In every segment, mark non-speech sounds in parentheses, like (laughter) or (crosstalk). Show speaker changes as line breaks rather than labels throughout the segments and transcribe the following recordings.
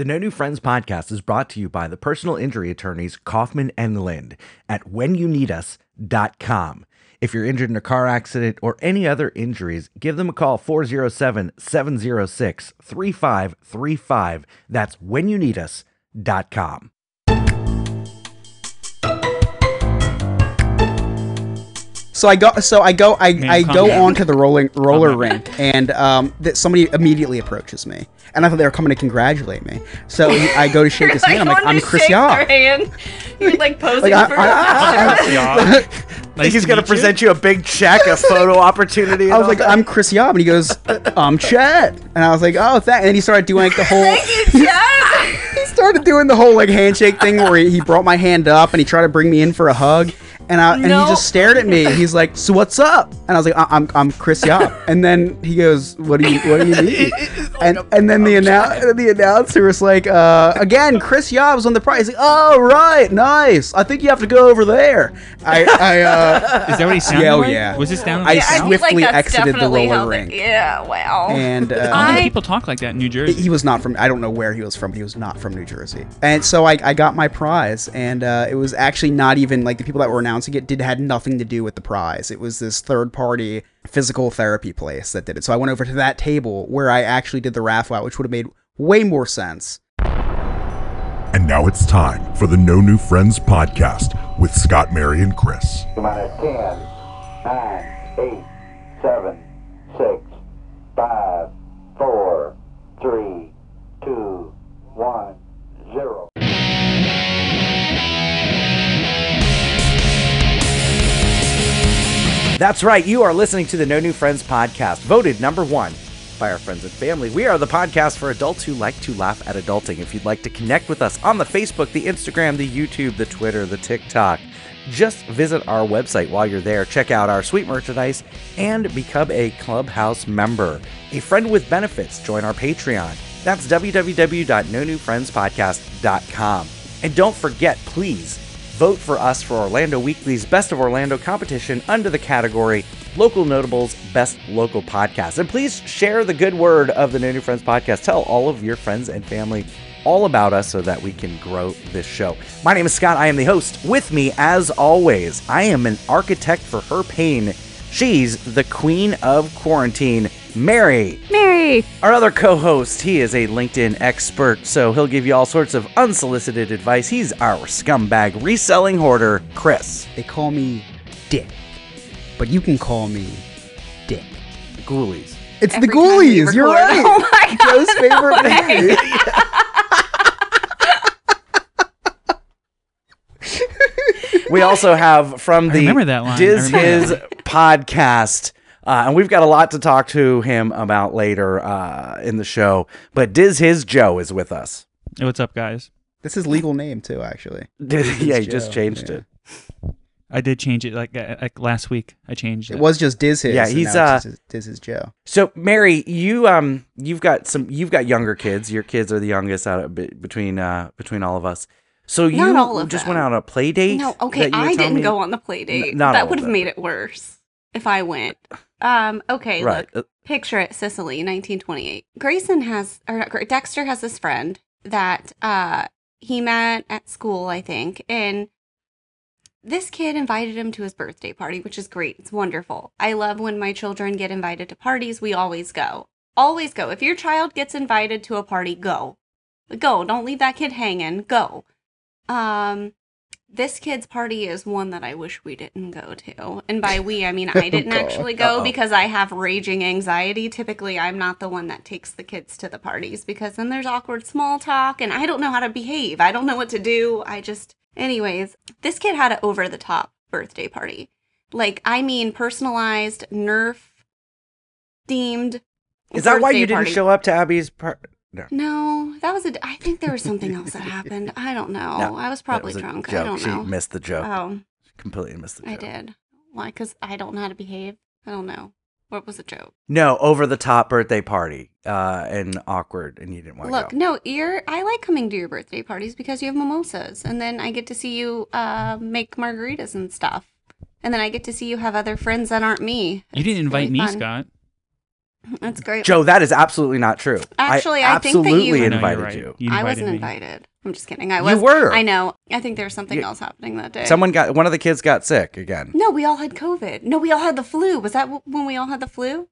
The No New Friends podcast is brought to you by the personal injury attorneys Kaufman and Lynd at whenyouneedus.com. If you're injured in a car accident or any other injuries, give them a call 407 706 3535. That's whenyouneedus.com.
So I go, so I go, I,
Man,
I go
down.
onto the rolling roller rink, and um, that somebody immediately approaches me, and I thought they were coming to congratulate me. So I go to shake his (laughs) hand. I'm like, I'm Chris
shake
Yaw.
their hand. You're like posing
Like, I-
for.
I- I-
Yeah.
I think he's going to present you a big check, a (laughs) photo opportunity.
I was like, I'm Chris Yob, and he goes, I'm Chet, and I was like, oh, thank. And then he started doing like the whole.
Thank you, (laughs) Chad.
he started doing the whole like handshake thing where he, he brought my hand up and he tried to bring me in for a hug. And, I, and he just stared at me. (laughs) He's like, "So what's up?" And I was like, I- "I'm I'm Chris Yop." And then he goes, "What do you What do you (laughs) need?" And and then the annou- the announcer was like, uh, "Again, Chris Yop's on the prize." Like, "Oh right, nice. I think you have to go over there." I I uh,
Is that what he sounded
Yeah, oh,
like?
yeah.
Was this down?
I
in the
I
South?
feel
swiftly
like
exited the
definitely
roller
how they-
rink.
Yeah, wow.
and
I
uh,
don't
I-
people talk like that in New Jersey.
he was not from i don't know where he was from but he was not from new jersey and so i, I got my prize and uh, it was actually not even like the people that were announcing it did had nothing to do with the prize. It was this third party physical therapy place that did it. So i went over to that table where i actually did the raffle out which would have made way more sense.
And now it's time for the No New Friends podcast with Scott, Mary, and Chris.
minus 10, 9, 8, 7, 6, 5, 4, 3,
That's right. You are listening to the No New Friends podcast, voted number one by our friends and family. We are the podcast for adults who like to laugh at adulting. If you'd like to connect with us on the Facebook, the Instagram, the YouTube, the Twitter, the TikTok, just visit our website while you're there. Check out our sweet merchandise and become a Clubhouse member. A friend with benefits. Join our Patreon. That's www.nonewfriendspodcast.com. And don't forget, please, Vote for us for Orlando Weekly's Best of Orlando competition under the category Local Notables Best Local Podcast. And please share the good word of the No New Friends podcast. Tell all of your friends and family all about us so that we can grow this show. My name is Scott. I am the host. With me, as always, I am an architect for her pain. She's the queen of quarantine, Mary.
Mary.
Our other co host, he is a LinkedIn expert, so he'll give you all sorts of unsolicited advice. He's our scumbag reselling hoarder, Chris.
they call me dick but you can call me dick The
Ghoulies.
it's
Every
the
time
ghoulies you're right
Oh my (laughs) God.
joe's favorite (laughs) movie
We also have from the
remember that line. I
Diz His podcast, uh, and we've got a lot to talk to him about later uh, in the show. But Diz His Joe is with us.
Hey, what's up, guys?
this is legal name too actually (laughs)
yeah, he just changed
yeah.
it.
I did change it like uh, like last week. I changed it.
It was just Diz his.
Yeah,
and
he's,
now it's
uh,
just Diz his Joe.
So Mary, you um, you've got some, you've got younger kids. Your kids are the youngest out of, between uh between all of us. So you
Not all
just
them.
went on a play date.
No, okay,
that you were
I didn't
me?
go on the play date.
not
that would have made it worse if I went. Um, okay,
Right.
look, picture it, Sicily, 1928. Grayson has, or not, Dexter has this friend that uh he met at school, I think, and this kid invited him to his birthday party, which is great. It's wonderful. I love when my children get invited to parties. We always go. Always go. If your child gets invited to a party, go. Go. Don't leave that kid hanging. Go. Um, this kid's party is one that I wish we didn't go to. And by we, I mean (laughs) I didn't oh,
God.
actually go
Uh-oh.
because I have raging anxiety. Typically, I'm not the one that takes the kids to the parties because then there's awkward small talk and I don't know how to behave. I don't know what to do. I just, anyways, this kid had an over the top birthday party. Like, I mean, personalized, Nerf themed.
Is that why you didn't
party.
show up to Abby's part? No.
No, that was a. I think there was something else that happened. (laughs) I don't know.
No,
I was probably
was
drunk.
Joke.
I don't
she
know.
missed the joke.
Oh,
Completely missed the joke.
I did. Why? Because I don't know how to behave. I don't know. What was the joke?
No, over the top birthday party, uh, and awkward, and you didn't want to
Look,
go.
no, you're. I like coming to your birthday parties because you have mimosas, and then I get to see you uh, make margaritas and stuff, and then I get to see you have other friends that aren't me.
You didn't invite
really
me,
fun.
Scott.
That's great.
Joe, that is absolutely not true.
Actually,
I
I think that
absolutely
you- I know,
invited
right.
you.
You
I wasn't
me.
invited. I'm just kidding. I was.
You
was.
were.
I know. I think there was something
You-
else happening that day.
Someone got one of the kids got sick again.
No, we all had COVID. No, we all had the flu. Was that when we all had the flu?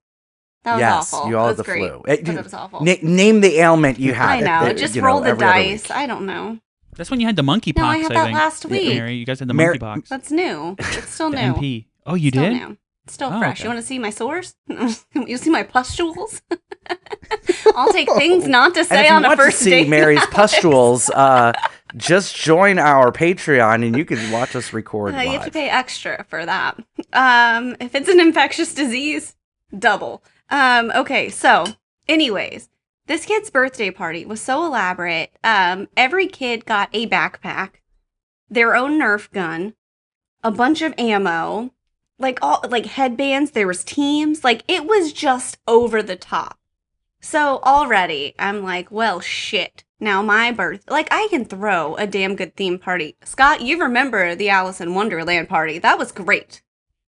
That was
yes,
awful.
you all
It
had the
was great,
flu.
but
It-
it was awful.
Na- name the ailment you had.
I know.
uh,
Just
you know,
roll the dice. I don't know.
That's when you had the monkeypox.
No, I had that
think.
last week.
Mary, you guys had the
Mary-
monkeypox.
That's new. It's still
The
new.
MP. Oh, you
Still
did?
Still
Oh,
fresh.
okay.
You want to see my sores? (laughs) you see my pustules? (laughs) I'll take things not to say on a
want to
first
see. Mary's pustules, (laughs) uh, just join our Patreon and you can watch us record
Uh, you have to pay extra for that. Um, if it's an infectious disease, double. Um, okay, so, anyways, this kid's birthday party was so elaborate. Um, every kid got a backpack, their own Nerf gun, a bunch of ammo, like all like headbands. There was teams. Like it was just over the top. So already I'm like, well, shit. Now my birth, like I can throw a damn good theme party. Scott, you remember the Alice in Wonderland party? That was great.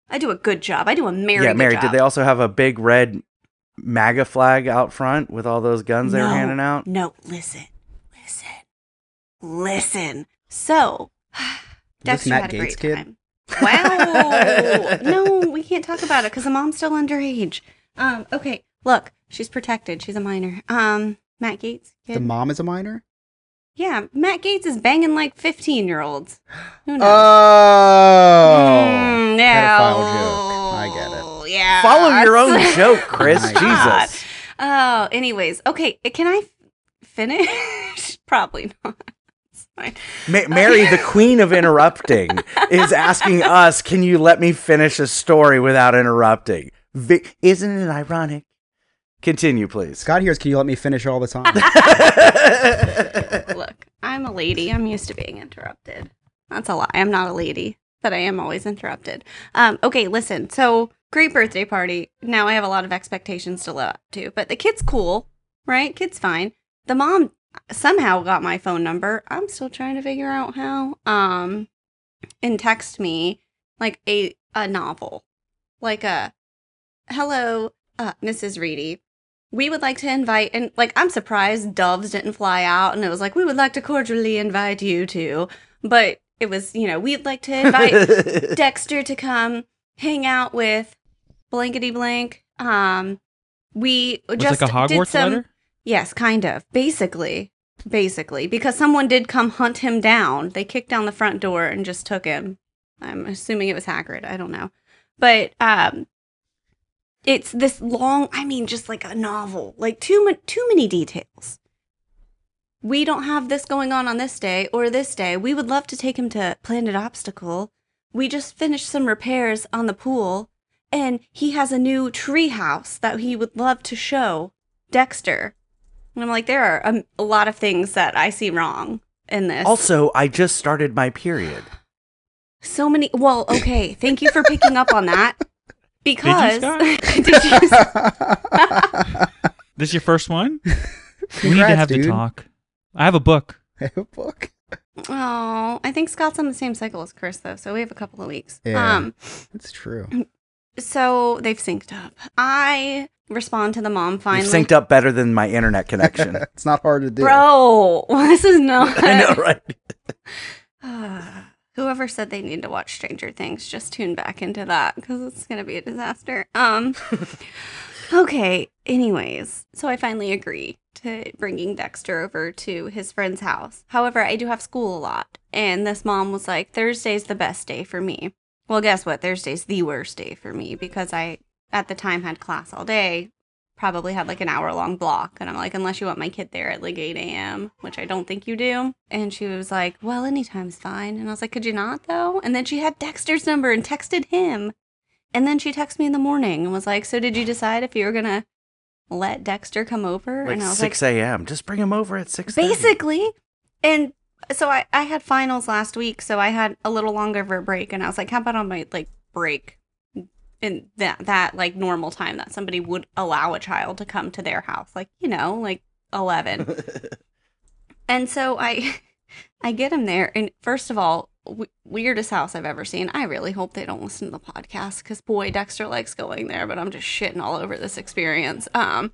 I do a good job. I do a Mary.
yeah, Mary,
job.
did they also have a big red MAGA flag out front with all those guns they were handing out?
No, listen, listen, listen. So, (sighs)
this
Dexter
Matt
had a
Gaetz
great
kid?
time. Wow. no, we can't talk about it because the mom's still underage. Um. Okay. Look, she's protected. She's a minor. Um. Matt Gaetz. Kid.
The mom is a minor?
yeah, Matt Gaetz is banging like fifteen-year-olds. Who knows?
Oh.
Mm,
pedophile joke. I get it.
Yeah.
Follow your own (laughs) joke, Chris.
My
God.
Jesus.
Oh, anyways, okay. Can I finish? (laughs) Probably not. It's fine.
Ma- (laughs) Mary, the queen of interrupting, is asking us, "Can you let me finish a story without interrupting?" Vi- Isn't it ironic? Continue, please.
Scott here's, can you let me finish all the time? (laughs)
Look, I'm a lady. I'm used to being interrupted. That's a lie. I'm not a lady, but I am always interrupted. Um, okay, listen. So, great birthday party. Now I have a lot of expectations to live up to, but the kid's cool, right? Kid's fine. The mom somehow got my phone number. I'm still trying to figure out how. Um, and text me like a a novel, like a hello, uh, Mrs. Reedy. We would like to invite, and like, I'm surprised doves didn't fly out, and it was like, we would like to cordially invite you to. But it was, you know, we'd like to invite (laughs) Dexter to come hang out with blankety blank. Um, we just
like a
did some,
letter?
Yes, kind of. Basically, basically, because someone did come hunt him down. They kicked down the front door and just took him. I'm assuming it was Hagrid. I don't know, but um, it's this long. I mean, just like a novel. Like too much, too many details. We don't have this going on on this day or this day. We would love to take him to Planet Obstacle. We just finished some repairs on the pool, and he has a new tree house that he would love to show Dexter. And I'm like, there are a, a lot of things that I see wrong in this.
also, I just started my period.
so many. Well, okay. Thank you for picking up on that. (laughs) Because (laughs)
Scott?
did you? (laughs)
This your first one? we need to have
dude.
the talk. I have a book.
I have a book.
Oh, I think Scott's on the same cycle as Chris though, so we have a couple of weeks.
Yeah.
Um,
That's true.
So they've synced up. I respond to the mom
You've
finally.
synced up better than my internet connection. (laughs)
it's not hard to do.
Bro, (laughs) this is not. (laughs)
I know, right? (sighs)
Whoever said they need to watch Stranger Things, just tune back into that because it's gonna be a disaster. Um. okay. Anyways, so I finally agree to bringing Dexter over to his friend's house. However, I do have school a lot, and this mom was like, "Thursday's the best day for me." Well, guess what? Thursday's the worst day for me because I, at the time, had class all day. Probably had like an hour long block. And I'm like, unless you want my kid there at like 8 a.m., which I don't think you do. And she was like, well, anytime's fine. And I was like, could you not though? And then she had Dexter's number and texted him. And then she texted me in the morning and was like, so did you decide if you were going to let Dexter come over?
Like
and I was
6 a.m. Just bring him over at 6
like, basically. And so I, I had finals last week, so I had a little longer of a break. And I was like, how about on my like break? in that that like normal time that somebody would allow a child to come to their house like you know like 11 (laughs) and so i (laughs) i get him there and first of all w- weirdest house I've ever seen. I really hope they don't listen to the podcast because boy, Dexter likes going there, but I'm just shitting all over this experience. Um,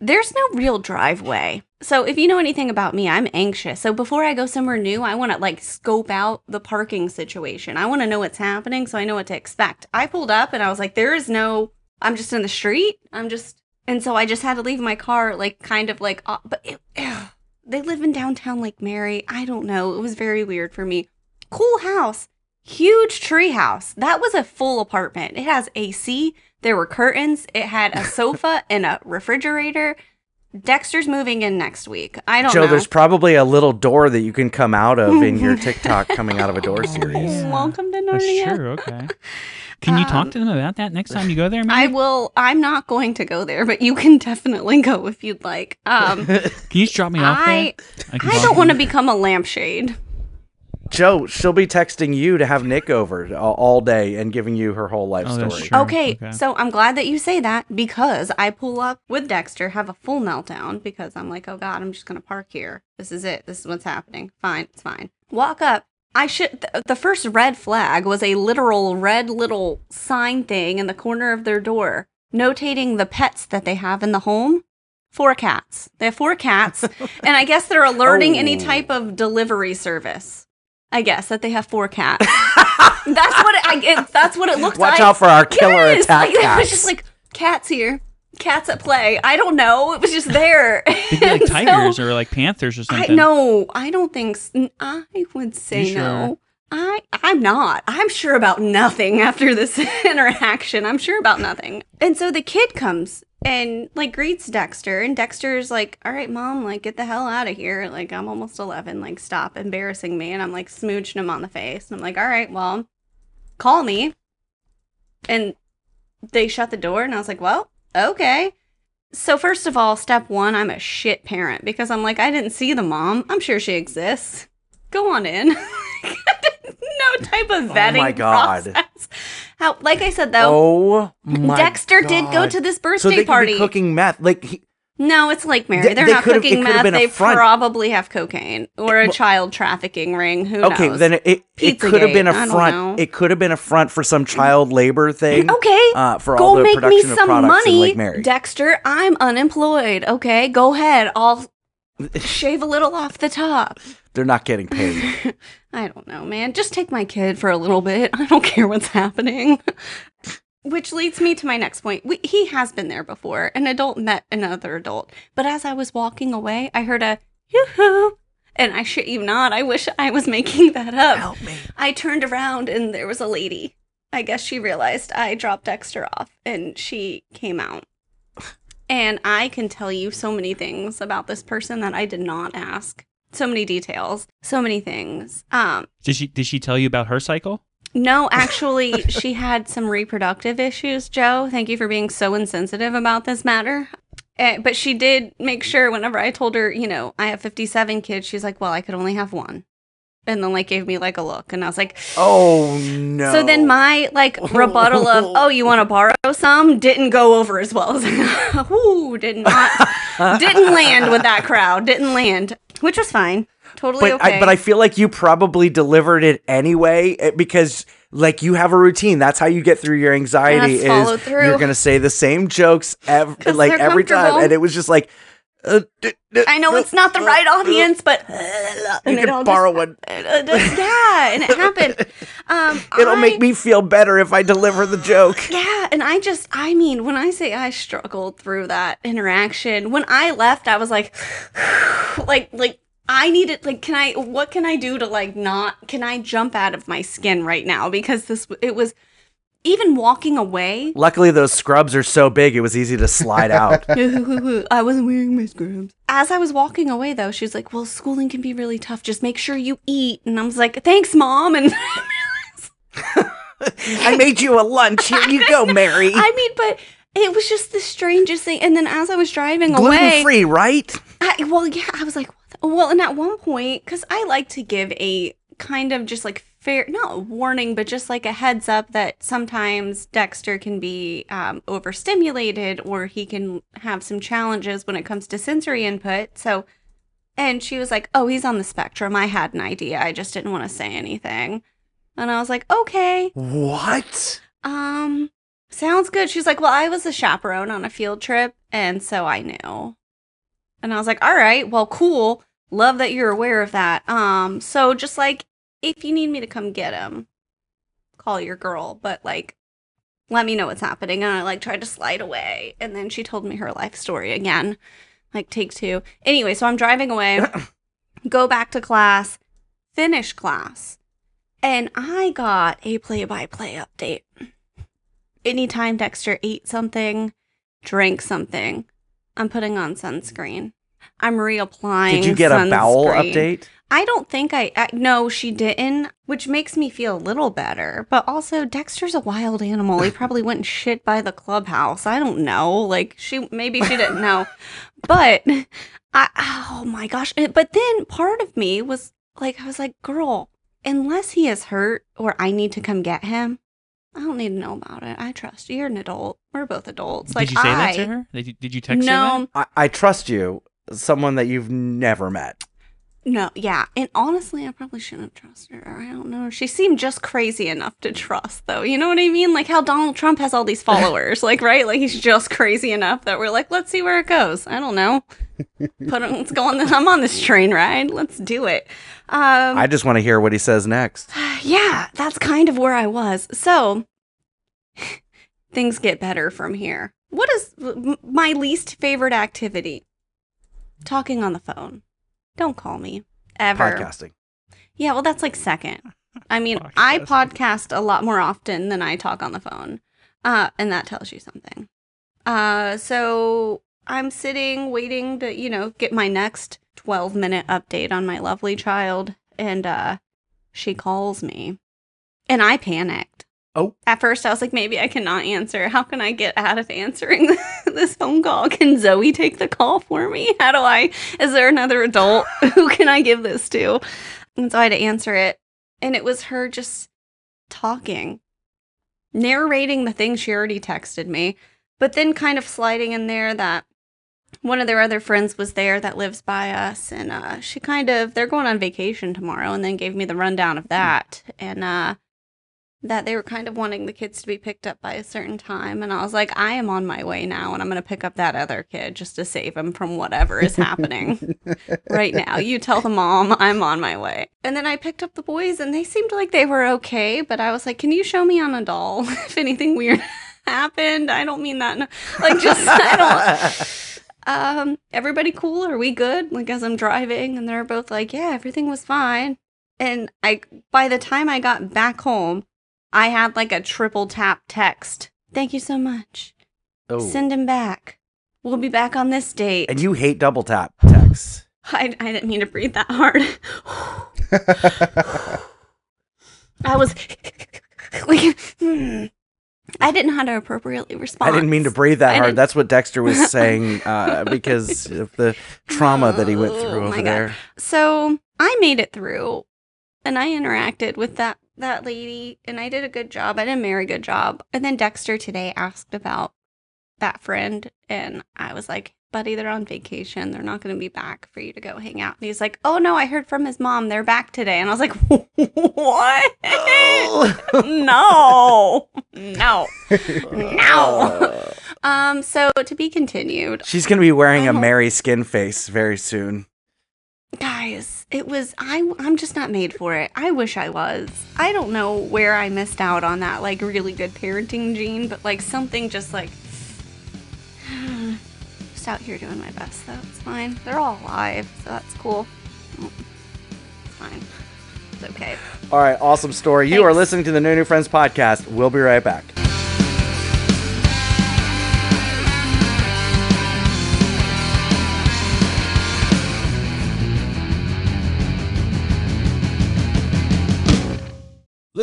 there's no real driveway. So if you know anything about me, I'm anxious. So before I go somewhere new, I want to like scope out the parking situation. I want to know what's happening so I know what to expect. I pulled up and I was like, there is no, I'm just in the street. I'm just, and so I just had to leave my car like kind of like, uh, but it, ugh. they live in downtown Lake Mary. I don't know. It was very weird for me. Cool house, huge tree house. That was a full apartment. It has AC. There were curtains. It had a sofa (laughs) and a refrigerator. Dexter's moving in next week. I don't know.
Joe,
know.
there's probably a little door that you can come out of in your (laughs) TikTok coming out of a door series. (laughs)
Welcome to
Oh,
Narnia.
sure. Okay. Can you talk to them about that next time you go there?
Um, I will. I'm not going to go there, but you can definitely go if you'd like. Um,
Can you just drop me off
I
there? can
I don't want to become a lampshade.
Joe, she'll be texting you to have Nick over all, all day and giving you her whole life
Oh,
story.
Okay,
Okay.
so I'm glad that you say that because I pull up with Dexter, have a full meltdown because I'm like, oh god, I'm just gonna park here. This is it. This is what's happening. Fine, it's fine. Walk up. I should. Th- the first red flag was a literal red little sign thing in the corner of their door, notating the pets that they have in the home. Four cats. They have four cats, (laughs) and I guess they're alerting any
Oh.
type of delivery service. I guess that they have four cats. (laughs) that's what it, I, it, that's what it looked
Watch
like.
Watch out for our killer
Yes,
attack
like, It
cats.
was just like cats here, cats at play. I don't know. It was just there. (laughs)
They'd be like
And (laughs) so-
tigers or like panthers or something.
I
something.
no, I don't think. I would say
You sure?
no. I I'm not. I'm sure about nothing (laughs) after this (laughs) interaction. I'm sure about nothing. And so the kid comes and like greets Dexter, and Dexter's like, "All right, mom, like get the hell out of here. Like I'm almost 11. Like stop embarrassing me." And I'm like smooching him on the face, and I'm like, "All right, well, call me." And they shut the door, and I was like, "Well, okay." So first of all, step one, I'm a shit parent because I'm like, I didn't see the mom. I'm sure she exists. Go on in. (laughs) no type of vetting
Oh my God.
process. How, like I said though,
oh my
Dexter did go to this
so
birthday
they could
party.
be cooking meth. Like he,
no, it's Lake Mary.
They-
They're
they
not cooking meth. They probably have cocaine or a child trafficking ring. Who
okay,
knows?
then it it, it could have been a front. It could have been a front for some child labor thing.
Okay,
uh, for
go
all the
make me
production of
some money,
Lake Mary.
Dexter. I'm unemployed. Okay, go ahead. I'll shave a little off the top.
They're not getting paid. (laughs)
I don't know, man. Just take my kid for a little bit. (laughs) I don't care what's happening. Which leads me to my next point. We, he has been there before. An adult met another adult. But as I was walking away, I heard a yoo-hoo. And I shit you not, I wish I was (laughs) making that up.
Help me.
I turned around and there was a lady. I guess she realized I dropped Dexter off and she came out. And I can tell you so many things about this person that I did not ask. So many details, so many things. Um,
Did she did she tell you about her cycle?
no, (laughs) actually, she had some reproductive issues, Joe. Thank you for being so insensitive about this matter. Eh, but she did make sure whenever I told her, you know, I have 57 kids, she's like, well, I could only have one. And then, like, gave me, like, a look. And I was like,
Oh no.
so then my, like, rebuttal of, (laughs) oh, you want to borrow some didn't go over as well as, (laughs) ooh, did not, didn't land with that crowd. Didn't land, which was fine. Totally
but
okay.
I, but I feel like you probably delivered it anyway eh, because like you have a routine. That's how you get through your anxiety. Is
through.
you're gonna say the same jokes ev- (laughs) like every time, and it was just like. Uh, d- d-
I know it's not the right audience, but and
You can borrow
just-
one. (laughs)
uh, uh, yeah, and it happened. (laughs) Um,
It'll
I-
make me feel better if I deliver the joke. (laughs)
Yeah, and I just, I mean, when I say I struggled through that interaction, when I left, I was like, (sighs) like, like. I needed like can I what can I do to like not can I jump out of my skin right now because this it was even walking away
Luckily, those scrubs are so big; it was easy to slide (laughs) out. (laughs)
I wasn't wearing my scrubs. As I was walking away, though, she was like, "Well, schooling can be really tough. Just make sure you eat." And I was like, "Thanks, mom." And (laughs)
I made you a lunch. Here you go, Mary.
I mean, but it was just the strangest thing. And then as I was driving
Gluten
away,
free, right?
I, well, yeah, I was like, well, and at one point, because I like to give a kind of just like fair, not warning, but just like a heads up that sometimes Dexter can be um, overstimulated or he can have some challenges when it comes to sensory input. So, And she was like, "Oh, he's on the spectrum. I had an idea. I just didn't want to say anything." And I was like, "Okay."
What?
Um, sounds good. She's like, Well, I was a chaperone on a field trip, and so I knew. And I was like, All right, well, cool. Love that you're aware of that. Um, so just like if you need me to come get him, call your girl, but like let me know what's happening. And I like tried to slide away. And then she told me her life story again. Like take two. Anyway, so I'm driving away, (clears throat) go back to class, finish class. And I got a play by play update. Anytime Dexter ate something, drank something, I'm putting on sunscreen. I'm reapplying.
Did you get a bowel update?
I don't think I, I. No, she didn't, which makes me feel a little better. But also, Dexter's a wild animal. He (laughs) probably went and shit by the clubhouse. I don't know. Like, she, maybe she didn't know. But, I, oh my gosh. But then part of me was like, I was like, girl, unless he is hurt or I need to come get him, I don't need to know about it. I trust you. You're an adult. We're both adults. Like,
did you say
I,
that to her? Did you, did you text her
No,
I, I trust you, someone that you've never met.
No, yeah. And honestly, I probably shouldn't have trusted her. I don't know. She seemed just crazy enough to trust, though. You know what I mean? Like how Donald Trump has all these (laughs) followers, like, right? Like he's just crazy enough that we're like, let's see where it goes. I don't know. Put it, let's go on this. I'm on this train ride. Let's do it. Um,
I just want to hear what he says next. (sighs)
yeah, that's kind of where I was. So things get better from here. What is my least favorite activity? Talking on the phone. Don't call me ever.
Podcasting.
Yeah, well, that's like second. I mean, (laughs) I podcast a lot more often than I talk on the phone, uh, and that tells you something. Uh, so I'm sitting waiting to, you know, get my next 12 minute update on my lovely child, and uh, she calls me, and I panicked.
Oh.
At first, I was like, maybe I cannot answer. How can I get out of answering (laughs) this phone call? Can Zoe take the call for me? How do I? Is there another adult? (laughs) Who can I give this to? And so I had to answer it. And it was her just talking, narrating the things she already texted me, but then kind of sliding in there that one of their other friends was there that lives by us. And uh, she kind of, they're going on vacation tomorrow and then gave me the rundown of that. And, uh, that they were kind of wanting the kids to be picked up by a certain time. And I was like, I am on my way now, and I'm going to pick up that other kid just to save him from whatever is happening (laughs) right now. You tell the mom I'm on my way. And then I picked up the boys, and they seemed like they were okay. But I was like, Can you show me on a doll (laughs) if anything weird (laughs) happened? I don't mean that. Like, just, I don't. Um, everybody cool? Are we good? Like, as I'm driving, and they're both like, Yeah, everything was fine. And I, by the time I got back home, I had like a triple tap text. Thank you so much.
Oh.
Send him back. We'll be back on this date.
And you hate double tap texts. (laughs)
I, I didn't mean to breathe that hard. (laughs) I was like, hmm. I didn't know how to appropriately respond.
I didn't mean to breathe that
I
hard.
didn't-
That's what Dexter was (laughs) saying uh, because of the trauma that he went
Oh,
through
my
over there.
So I made it through, and I interacted with that that lady, and I did a good job. I did a very good job. And then Dexter today asked about that friend, and I was like, "Buddy, they're on vacation. They're not going to be back for you to go hang out." And he's like, "Oh no, I heard from his mom. They're back today." And I was like, (laughs) "What? (laughs) no, no, no." (laughs) Um. So to be continued.
She's going to be wearing a
hope-
Mary skin face very soon.
guys it was i i'm just not made for it. I wish i was. I don't know where i missed out on that like really good parenting gene but like something just like (sighs) just out here doing my best. Though it's fine. They're all alive so that's cool. It's fine. It's okay.
All right, awesome story. You are listening to the No New Friends podcast. We'll be right back.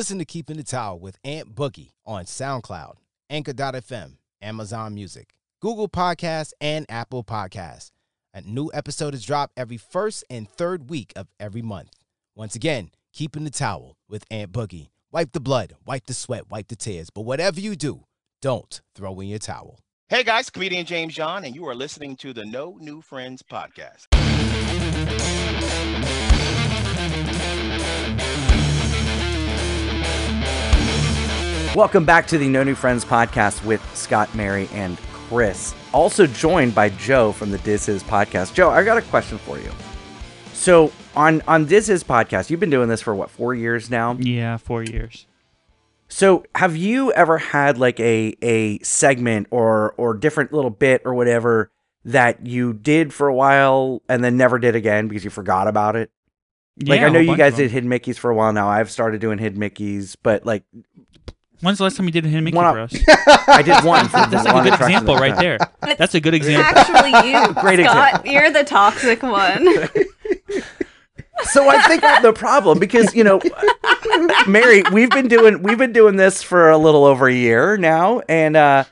Listen to Keeping the Towel with Aunt Boogie on SoundCloud, Anchor.fm, Amazon Music, Google Podcasts, and Apple Podcasts. A new episode is dropped every first and third week of every month. Once again, Keeping the Towel with Aunt Boogie. Wipe the blood, wipe the sweat, wipe the tears, but whatever you do, don't throw in your towel.
Hey guys, comedian James John, and you are listening to the No New Friends podcast.
Welcome back to the No New Friends podcast with Scott, Mary, and Chris. Also joined by Joe from the Diz His podcast. Joe, I got a question for you. So on on Diz His podcast, you've been doing this for what four years now?
Yeah, four years.
So have you ever had like a a segment or or different little bit or whatever that you did for a while and then never did again because you forgot about it? Like
Yeah,
I
a
know you guys did Hidden Mickeys for a while now. I've started doing Hidden Mickeys, but like
When's the last time you did a Hidden Mickey
One
for
up-
us? (laughs)
I did one. For (laughs)
That's
the
like a good
attraction
example
that
right
time.
there. That's a good example.
Actually, you, (laughs)
Great
Scott, you're the toxic one.
So I think I'm the problem because you know, Mary, we've been doing we've been doing this for a little over a year now, and uh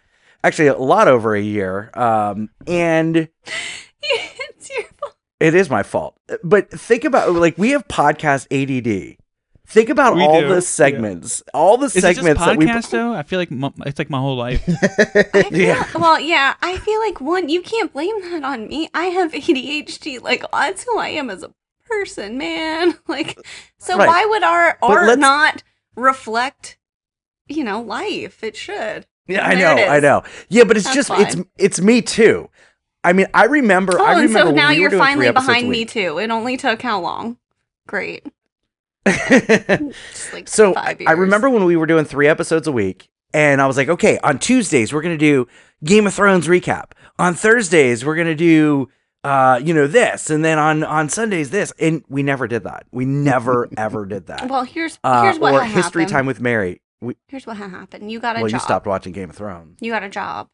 actually a lot over a year. Um, and
it's your fault.
it is my fault. But think about like we have podcast ADD. Think about
We
all
do,
the
yeah.
segments, all the
Is it just
segments that we.
podcast though? I feel like mo- it's like my whole life. (laughs)
I feel,
Yeah.
Well, yeah, I feel like one, you can't blame that on me. I have ADHD. Like, that's who I am as a person, man. (laughs) Like, so
Right.
why would our art not reflect, you know, life? It should.
Yeah, I
There it
know, I know. Yeah, but it's
That's
just it's
fine.
it's me too. I mean, I remember.
Oh,
I
and
remember
so now
we
you're finally behind me too. It only took how long? Great. (laughs) Just like
so I,
five
I remember when we were doing three episodes a week, and I was like, okay, on Tuesdays we're gonna do Game of Thrones recap. On Thursdays we're gonna do, uh, you know, this, and then on on Sundays this, and we never did that. We never ever did (laughs) that.
Well, here's
uh,
here's what happened.
or
had
History
happened.
Time with Mary. We,
Here's what happened. You got a job.
well,
job.
you stopped watching Game of Thrones.
You got a job.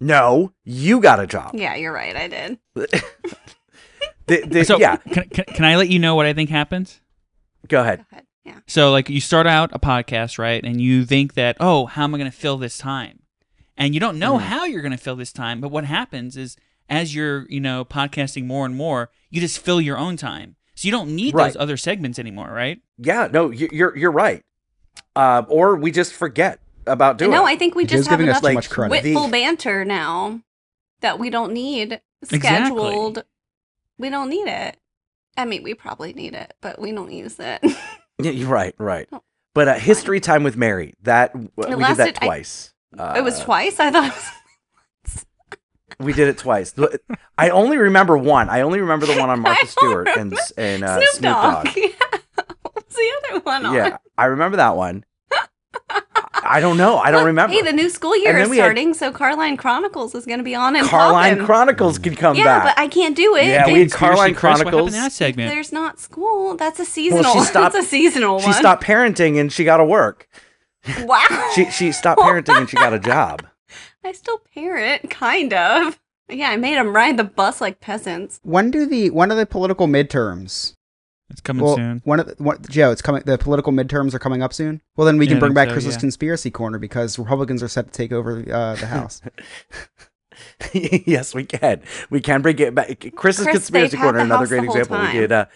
No, you got a job.
Yeah, you're right. I did. (laughs)
The- the-
So
yeah,
can, can, can I let you know what I think happens?
Go ahead.
Go ahead. Yeah.
So like you start out a podcast, right? And you think that, oh, how am I going to fill this time? And you don't know
Mhm.
how you're going to fill this time, but what happens is as you're, you know, podcasting more and more, you just fill your own time. So you don't need
Right.
those other segments anymore, right?
Yeah, no, you- you're you're right. Uh, or we just forget about doing.
no. I think we
Joe's
just have enough
too
like,
much credit.
witful
The-
banter now that we don't need
Exactly.
scheduled. We don't need it. I mean, we probably need it, but we don't use it. (laughs)
Yeah, you're right, right.
Oh,
But uh, history time with Mary that we did
lasted-
that
I-
twice. Uh,
it was twice. I thought. It was
We did it twice. I only remember one. I only remember the one on Martha (laughs) Stewart and and uh,
Snoop,
Snoop
Dogg.
Dogg.
Yeah. (laughs) What was the other one on?
Yeah, I remember that one. I- I don't know. I don't
Look,
remember.
Hey, the new school year is
we had-
starting, so Carline Chronicles is going to be on and
Carline
poppin'.
Chronicles can come
Yeah,
back.
but I can't do it.
Yeah,
if
we had Carline
Chris, What happened
Chronicles.
in that segment?
There's not school. That's a seasonal.
Well, she stopped. (laughs)
That's a seasonal
She
one.
stopped parenting and she got to work.
Wow.
She she stopped (laughs) parenting and she got a job.
I still parent, kind of. Yeah, I made them ride the bus like peasants.
When do the when are the political midterms?
It's coming
well,
soon.
One of the, what, Joe, it's coming. The political midterms are coming up soon. Well, then we
Yeah,
can bring back
so,
Chris's
yeah.
conspiracy corner because Republicans are set to take over uh, the (laughs) House. (laughs)
yes, we can. We can bring it back. Chris's
Chris,
conspiracy corner, another great
the whole
example. We
time.
did. Uh,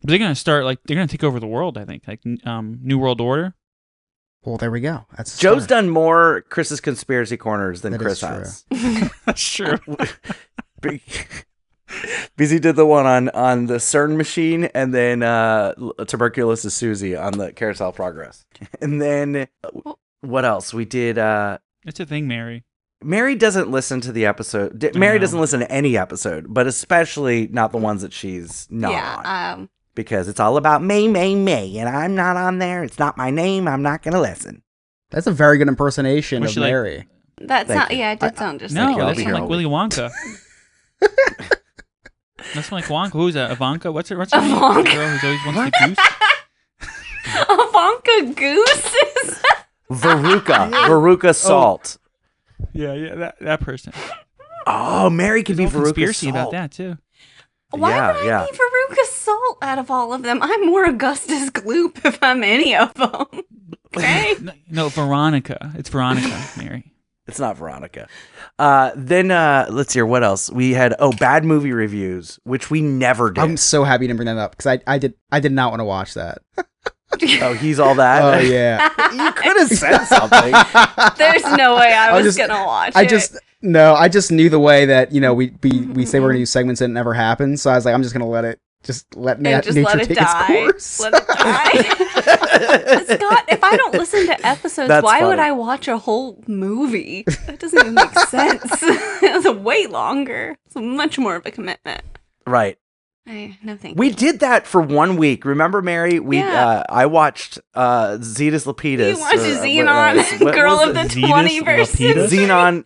But they're going to start like they're going to take over the world, I think. Like um New World Order.
well, there we go. That's
Joe's
start.
done more Chris's conspiracy corners than
That
Chris
is true.
has. (laughs)
That's true.
Be- because he did the one on on the CERN machine, and then uh, tuberculosis Susie on the Carousel Progress, (laughs) and then uh, what else? We did. Uh,
It's a thing, Mary.
Mary doesn't listen to the episode. D-
I
Mary
know.
doesn't listen to any episode, but especially not the ones that she's not on.
um,
because it's all about May, May, May, and I'm not on there. It's not my name. I'm not going to listen.
That's a very good impersonation
Was
of
she like-
Mary.
that
Thank
sound.
you.
Yeah, it did sound just
No,
Thank you. I'll
that's
be
not
here
like Willy Wonka. (laughs) (laughs) That's like Wonka. Who's that? Ivanka? What's her? What's her name? The
Ivanka.
girl who's always wants the goose. (laughs)
Ivanka Goose. is- (laughs)
Veruca, (laughs) Veruca oh. Salt.
Yeah, yeah, that that person.
Oh, Mary could be
There's a
Veruca
conspiracy
Salt.
about that too.
Why
Yeah,
would I
yeah.
be Veruca Salt out of all of them? I'm more Augustus Gloop if I'm any of them. Okay.
No, no, Veronica. It's Veronica, Mary.
It's not Veronica. Uh, then uh, let's hear what else we had. Oh, bad movie reviews, which we never did.
I'm so happy to bring that up because I, I did I did not want to watch that. (laughs)
oh, he's all that.
Oh yeah. (laughs)
you could have said (laughs) something.
There's no way I
I
was
just-
gonna watch
I
it.
just no, I just knew the way that you know we we, we say we're gonna use segments and it never happens. So I was like, I'm just gonna let it just let na-
just
nature
let it
take
die.
its course.
Let it die. Scott, if I don't listen to episodes,
That's
why would. I watch a whole movie? That doesn't even make (laughs) sense. (laughs) it's way longer. It's much more of a commitment.
right.
I, no thank
We
you.
did that for one week. Remember, Mary? We
Yeah.
uh, I watched uh, Zetus Lapetus.
You watched
uh,
Zenon,
what
Girl of the?
Zetus
21st century.
Zenon.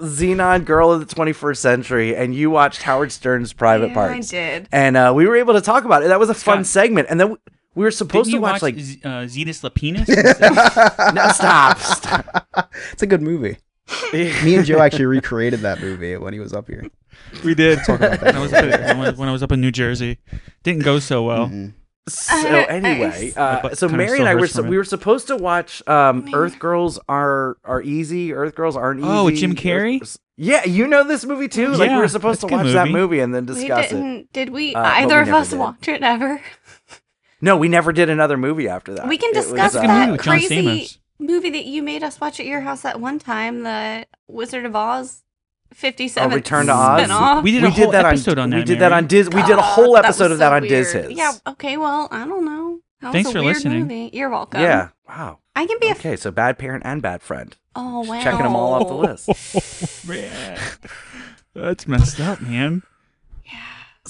Zenon, Girl of the 21st Century, and you watched Howard Stern's Private
Yeah,
Parts.
I did.
And uh, we were able to talk about it. That was a fun segment. And then we, we were supposed
Didn't
to
you
watch, like.
Z- uh, Zetus Lapetus? (laughs) (laughs)
No, stop. stop.
it's a good movie. (laughs) Me and Joe actually recreated that movie when he was up here.
we did.
Talk about that
when, I was up in, when I was- when I was up in New Jersey. Didn't go so well.
Mhm.
So anyway, uh, so Mary and I were
hurts
so, we were supposed to watch um, Earth Girls are are easy. Earth Girls aren't easy.
Oh, with Jim Carrey?
Girls- Yeah, you know this movie too. like we were supposed to watch
good
that
movie.
movie and then discuss it.
didn't. Did we?
Uh,
either
we
of us
did.
watch it ever?
No, we never did another movie after that.
We can
It was,
discuss
uh,
movie
that crazy movie that you made us watch at your house that one time, the Wizard of Oz, fifty-seven.
Oh, Return to Oz?
spin-off.
We did
we
whole
did that
episode on,
we
that.
did that on Diz. We did a
God,
whole
that
episode
was
of that
so
on Diz
weird.
His.
Yeah. Okay. Well, I don't know. That
Thanks
was a
for
weird
listening.
Movie. You're welcome.
Yeah. Wow.
I can be a.
Okay, so bad parent and bad friend.
oh wow.
Checking them all off the (laughs) list.
Man. That's messed up, man.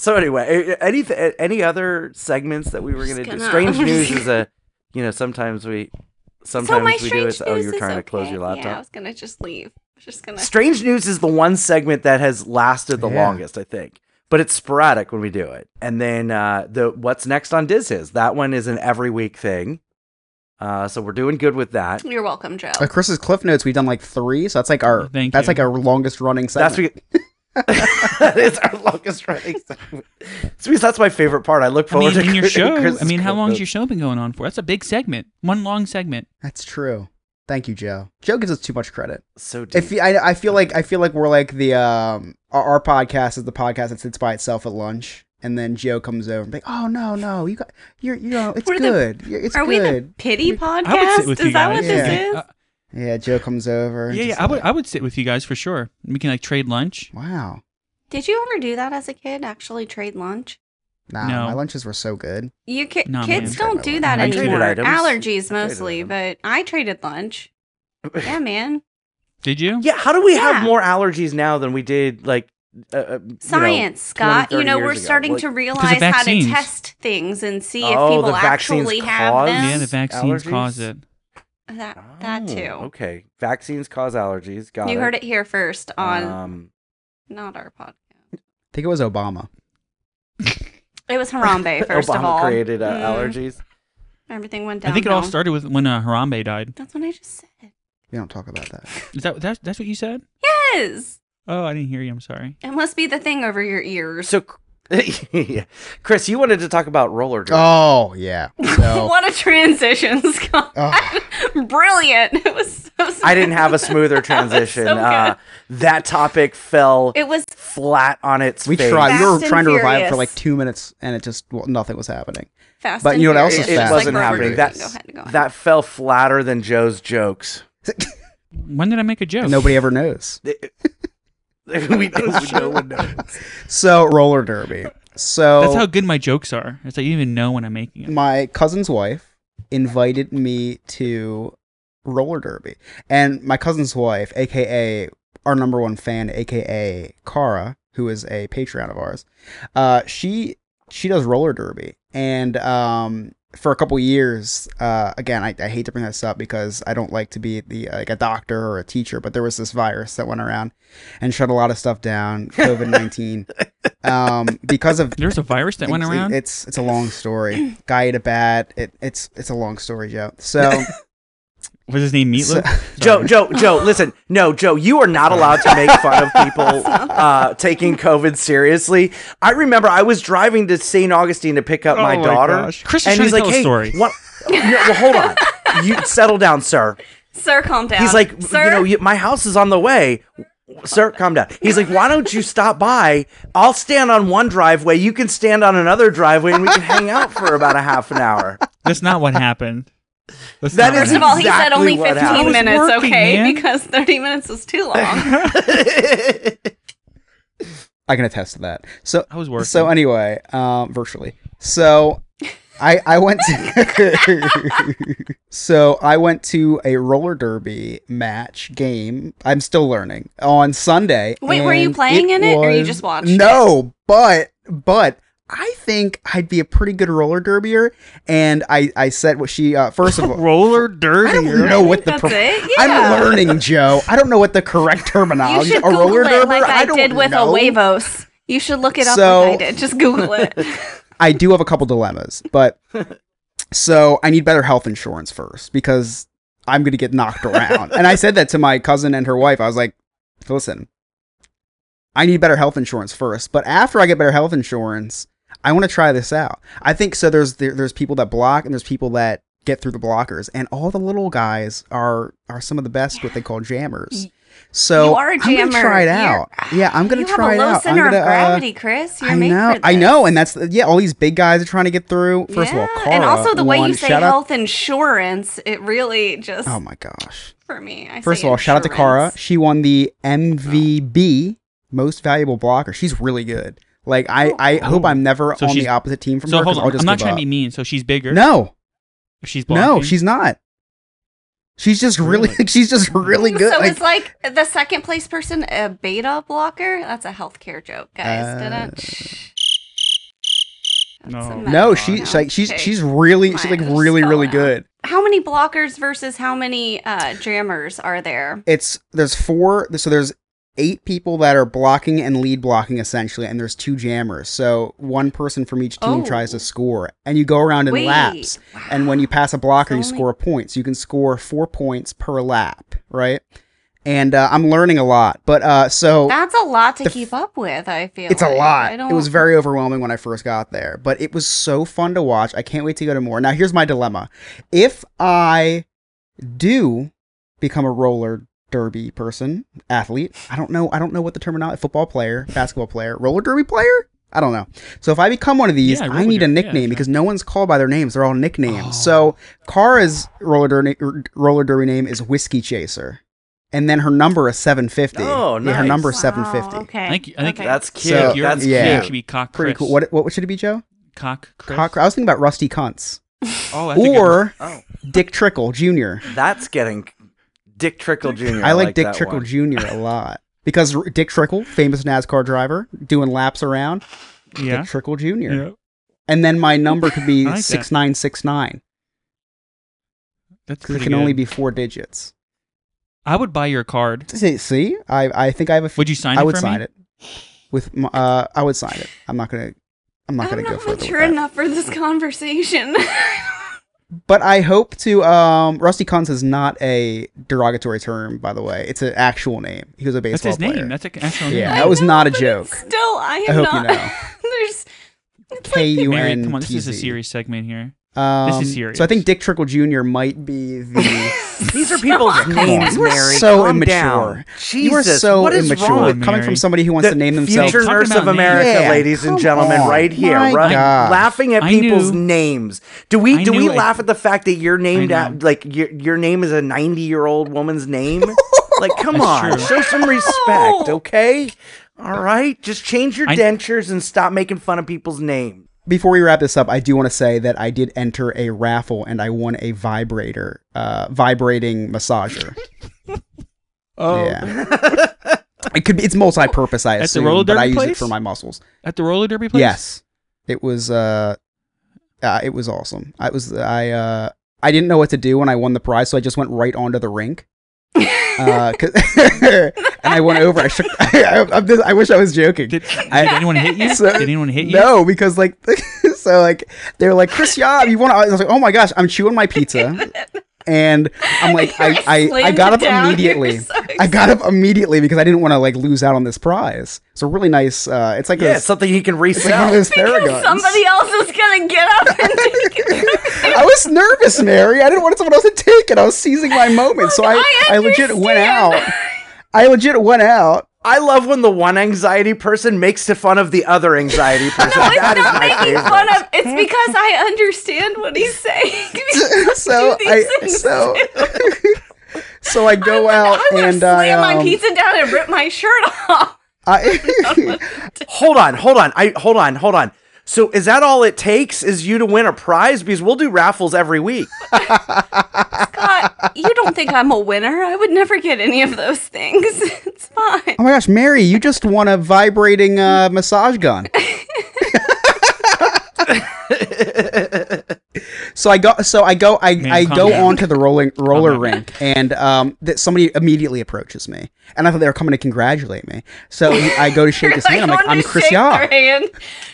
So anyway, any any other segments that we were gonna do?
gonna-
Strange (laughs) news is a, you know, sometimes we,
so
sometimes
my
we do it. so- Oh, you're
is
trying to close
okay.
your
Yeah, I was gonna just leave. I was just gonna.
Strange news is the one segment that has lasted the
Yeah.
longest, I think. But it's sporadic when we do it. And then uh, the what's next on Diz is that one is an every week thing. Uh, so we're doing good with that.
You're welcome, Joe.
Uh, Chris's Cliff Notes, we've done like three, so that's like our
Thank
that's
you.
like our longest running
That's
segment.
we, that is our longest running segment. It's because that's my favorite part. I look
I mean,
forward to
in your show,
Chris's
I mean, how long
has
your show been going on for? That's a big segment. One long segment.
That's true. Thank you, Joe. Joe gives us too much credit.
So deep.
If I, I feel like I feel like we're like the um our, our podcast is the podcast that sits by itself at lunch, and then Joe comes over and be like, oh no no you got you're you know it's
We're
good You're- it's
Are we the pity podcast?
I would sit with
is that
guys.
what
Yeah.
this is?
Uh,
yeah, Joe comes over.
yeah, yeah. I would, I would sit with you guys for sure. We can like trade lunch.
wow.
Did you ever do that as a kid? Actually, trade lunch?
Nah,
No.
my lunches were so good.
You ki-
Nah,
kids
man.
don't do that
I traded
anymore.
items.
Allergies
I traded
mostly,
items.
but I traded lunch. (laughs) Yeah, man.
Did you?
yeah, how do we
Yeah.
have more allergies now than we did like uh, uh, you know,
Science,
20,
Scott. You know, we're
ago?
starting
Like-
to realize how to test things and see
Oh,
if people
the vaccines
actually have
cause-
them.
Yeah, the vaccines
Allergies?
cause it.
That that
Oh,
too.
Okay, vaccines cause allergies. Got
you
it.
heard it here first on
Um,
not our podcast.
I think it was Obama.
It was Harambe (laughs) first
Obama
of all.
created uh,
Mm,
allergies.
Everything went down.
I think it all started with when uh, Harambe died.
That's what I just said.
We don't talk about that. (laughs)
Is that that's, that's what you said?
Yes.
Oh, I didn't hear you. I'm sorry.
It must be the thing over your ears.
So, yeah. (laughs) Chris, you wanted to talk about roller derby.
Oh yeah. (laughs) So
what a transition, Scott.
Oh. (laughs)
Brilliant. It was so
I didn't have a
smooth.
smoother
That
transition.
so
uh, that topic fell
it was
flat on its face.
we
face.
tried. We were trying to revive it for like two minutes, and it just well, nothing was happening.
fast.
But
and
you know what else is
It,
fast?
it wasn't
Like
happening. That
Go ahead, go ahead.
that fell flatter than Joe's jokes.
When did I make a joke?
And nobody ever knows. (laughs) (laughs)
we know, no one knows.
So roller derby. So
That's how good my jokes are. It's like you even know when I'm making it.
my cousin's wife invited me to roller derby, and my cousin's wife, aka our number one fan, aka Kara, who is a Patreon of ours, uh, she she does roller derby, and um, for a couple years, uh, again, I, I hate to bring this up because I don't like to be the like a doctor or a teacher, but there was this virus that went around and shut a lot of stuff down, (laughs) COVID nineteen, um, because of
There's a virus that went
it's-
around.
It's it's a long story. Guy ate a bat. It, it's it's a long story, Joe. So, (laughs)
Was his name Meatloaf?
Joe, Joe, Joe, listen. No, Joe, you are not allowed to make fun of people (laughs) uh, taking COVID seriously. I remember I was driving to St. Augustine to pick up my
Oh my
daughter.
gosh. Chris
and
trying
he's like,
tell a
hey,
story."
What? No, well, hold on. You settle down, sir.
Sir, calm down.
He's like,
Sir,
you know, you, my house is on the way. Sir, calm down. He's like, why don't you stop by? I'll stand on one driveway. You can stand on another driveway, and we can hang out for about a half an hour.
That's not what happened. That's
That
not
is
First of all, he said only 15
happened.
I was
minutes,
working,
okay?
man.
Because 30 minutes is too long. (laughs)
I can attest to that. So
I was working.
So anyway, um, virtually. So I I went to (laughs) so I went to a roller derby match game. I'm still learning on Sunday.
Wait, were you
and
playing in it, or you just watched it?
No, but but. I think I'd be a pretty good roller derbier, and I, I said what she uh, first of (laughs) all
roller derby.
I don't know what the
That's
pro-
it?
I'm learning, Joe. I don't know what the correct
You
terminology.
should
a roller
Google it
derby.
like I,
don't
did with
know.
a Wavos. You should look it up
So-
like I did. Just Google it. (laughs) (laughs)
I do have a couple dilemmas, but so I need better health insurance first because I'm going to get knocked around. and I said that to my cousin and her wife. I was like, listen, I need better health insurance first, but after I get better health insurance, I want to try this out. I think so. There's there, there's people that block and there's people that get through the blockers, and all the little guys are are some of the best. What they call jammers. So
you are a
I'm gonna try it
You're-
out. yeah, I'm gonna
you
try
have
it
a low
out.
center
I'm gonna,
of
uh,
gravity, Chris. You're
I know, I know, and that's yeah. All these big guys are trying to get through. First of all, Cara
and also the way you say health insurance, it really just
Oh my gosh!
for me. I
First of all, shout out to Cara.
insurance.
She won the MVB Most Valuable Blocker. She's really good. Like I, I hope I'm never
So
on the opposite team from
So
her. 'cause
hold
I'll
on.
just
I'm not
give
trying to be mean. So she's bigger.
No,
she's blocking.
no, she's not. She's just really,
Really? (laughs)
she's just really good.
So
Like,
it's like the second place person, a beta blocker. That's a healthcare joke, guys.
Uh,
Didn't.
No.
No, she, she's like she's
Okay.
she's really she's like really really good.
How many blockers versus how many uh, jammers are there?
It's there's four. So there's eight people that are blocking and lead blocking essentially, and there's two jammers. So one person from each team
Oh.
tries to score, and you go around in
Wait,
laps. And when you pass a blocker, you
only-
score a point. So you can score four points per lap, right? And uh, I'm learning a lot, but uh, so
That's a lot to
the
keep up with. I feel
it's a lot. It was very overwhelming when I first got there, but it was so fun to watch. I can't wait to go to more. Now, here's my dilemma: if I do become a roller derby person, athlete, I don't know. I don't know what the terminology: football player, basketball player, roller derby player. I don't know. So if I become one of these,
Yeah,
I need a
derby, yeah,
nickname
sure.
because no one's called by their names; they're all nicknames.
Oh.
So Kara's roller derby roller derby name is Whiskey Chaser, and then her number is seven fifty.
Oh,
Yeah, her number is
Wow,
seven fifty.
Okay.
I think I think
okay.
That's cute.
So-
your,
That's
yeah.
your
cute.
should be cock.
Pretty
Chris.
cool. What what should it be, Joe?
Cock. Chris.
Cock- I was thinking about Rusty Kuntz
Oh, that's a good one.
or
Oh,
Dick Trickle Jr.
that's getting Dick Trickle Jr.
I like, Dick
that
Trickle
one.
Jr. a lot because Dick Trickle, famous NASCAR driver, doing laps around.
Yeah.
Dick Trickle Jr.
Yeah.
And then my number could be (laughs)
I like that.
six nine six nine
That's
because it can
good.
only be four digits.
I would buy your card.
See, see? I I think I have a. f-
Would you sign
I
it
would
for
sign
me?
it with. My, uh, I would sign it. I'm not gonna. I'm not
I'm
gonna go
not
further. with
mature enough for this conversation. (laughs)
But I hope to. Um, Rusty Kuntz is not a derogatory term, by the way. It's an actual name. He was a baseball.
That's his
player.
name. That's an actual name.
Yeah, that was
know,
not a joke.
Still, I
I
am
hope you
not.
know. (laughs)
There's. It's
K
like
U
Mary, come on, this is a serious segment here.
Um, this
is serious.
So I think Dick Trickle Jr. might be the. (laughs) (laughs)
These are people's
Come
names,
on, you are
Mary.
so
Calm
immature.
down.
you are
Jesus,
so
what is
immature.
wrong?
Coming
Mary?
from somebody who wants
the
to name themselves.
future nurse of. America,
Yeah,
ladies and gentlemen,
on.
right here,
My
right-
gosh.
laughing at
I
people's
knew-
names. Do we
I
do we
knew it-
laugh at the fact that you're named at like your your name is a 90 year old woman's name? (laughs) like, come
That's
on,
true.
show some respect, okay? All right, just change your
I-
dentures and stop making fun of people's names.
Before we wrap this up, I do want to say that I did enter a raffle and I won a vibrator, uh, vibrating massager. (laughs)
Oh,
Yeah. it could be. It's multi-purpose, I
At the
assume,
roller
but I
derby
use it for my muscles.
at the roller derby place.
Yes, it was. Uh, uh, it was awesome. I was. I. Uh, I didn't know what to do when I won the prize, so I just went right onto the rink. Uh, 'cause- (laughs) and I went over. I shook. (laughs) I, I'm just- I wish I was joking.
Did, did
I- (laughs)
anyone hit you?
So-
did anyone hit you?
No, because like, so like they're like Chris Yob, you want? to I was like, oh my gosh, I'm chewing my pizza, and (laughs) I'm like, I I, I got up
down.
immediately.
So
I got up immediately because I didn't want to like lose out on this prize. It's a really nice. Uh, it's like
Yeah,
a,
it's something he can
it's like one of (laughs)
Because
Theraguns.
somebody else is gonna get up and (laughs) take it.
I was nervous, Mary. I didn't want someone else to take it. I was seizing my moment, so I
I
I legit went out. I legit went out.
I love when the one anxiety person makes fun of the other anxiety (laughs) person.
No, it's not making
favorite.
fun of. It's because I understand what he's saying. (laughs) (laughs)
so I so so I go
I
out
have
and I
slammed my
um,
pizza down and rip my shirt off.
I,
hold on, hold on. I hold on, hold on. So is that all it takes is you to win a prize? Because we'll do raffles every week. (laughs)
Scott, you don't think I'm a winner? I would never get any of those things. (laughs) It's fine.
oh my gosh, Mary, you just won a vibrating uh, massage gun. (laughs) so I go, so I go, I,
Man,
I go
down.
onto the rolling roller
down.
rink, and um, that somebody immediately approaches me, and I thought they were coming to congratulate me. So I go to (laughs) shake his hand. I'm like, I'm Chris
shake
Yaw.
hand.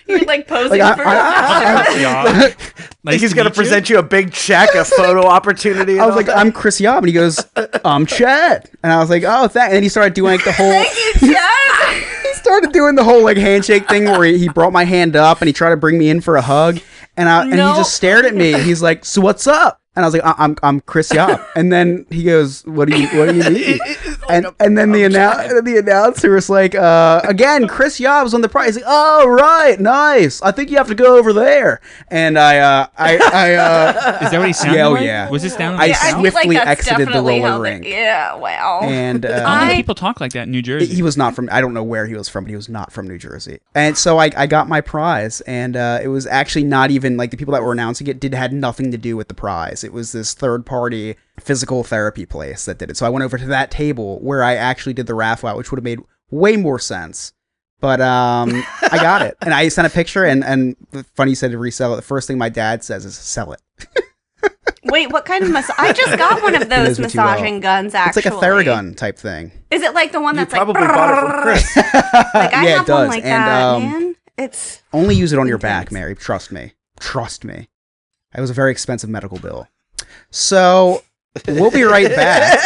You're like posing
Like, I-
for.
I-
Yeah.
I
Nice (laughs)
he's gonna
meet you.
present you a big check, a photo opportunity.
I was like,
that.
I'm Chris Yob, and he goes, I'm Chad, and I was like, oh, thank. And he started doing like the whole.
Thank you, (laughs) Chad.
he started doing the whole like handshake thing where he, he brought my hand up and he tried to bring me in for a hug, and I and
No.
he just stared at me. He's like, "So what's up?" And I was like, I- "I'm I'm Chris Yop." (laughs) And then he goes, "What do you What do you need?" (laughs) And and then the annou- the announcer was like, uh, "Again, Chris Yop's on the prize." He's like, "Oh right, nice. I think you have to go over there." And I uh, I I uh, (laughs)
Is that what he sounded
Yeah, oh,
like?
yeah.
Was this down
I
Yeah, I
South?
feel like
swiftly
that's
exited the
definitely
roller
how they-
rink.
Yeah, wow.
and uh,
Not many
I-
people talk like that in New Jersey.
he was not from i don't know where he was from but he was not from new jersey and so i, I got my prize and uh, it was actually not even like the people that were announcing it did had nothing to do with the prize it was this third party physical therapy place that did it so i went over to that table where i actually did the raffle out which would have made way more sense but um, I got it, and I sent a picture. And and the funny you said to resell it. The first thing my dad says is sell it. (laughs)
Wait, what kind of massage? I just got one of (laughs) those
is what you will.
massaging guns. Actually, it's
like a Theragun type thing.
Is it like the one
you
that's
probably
like?
bought it from Chris. (laughs)
Like I
yeah,
have
it does.
one like
and
that,
um,
man. It's
Only use it on your back, Mary. Trust me. Trust me. It was a very expensive medical bill. So we'll be right back.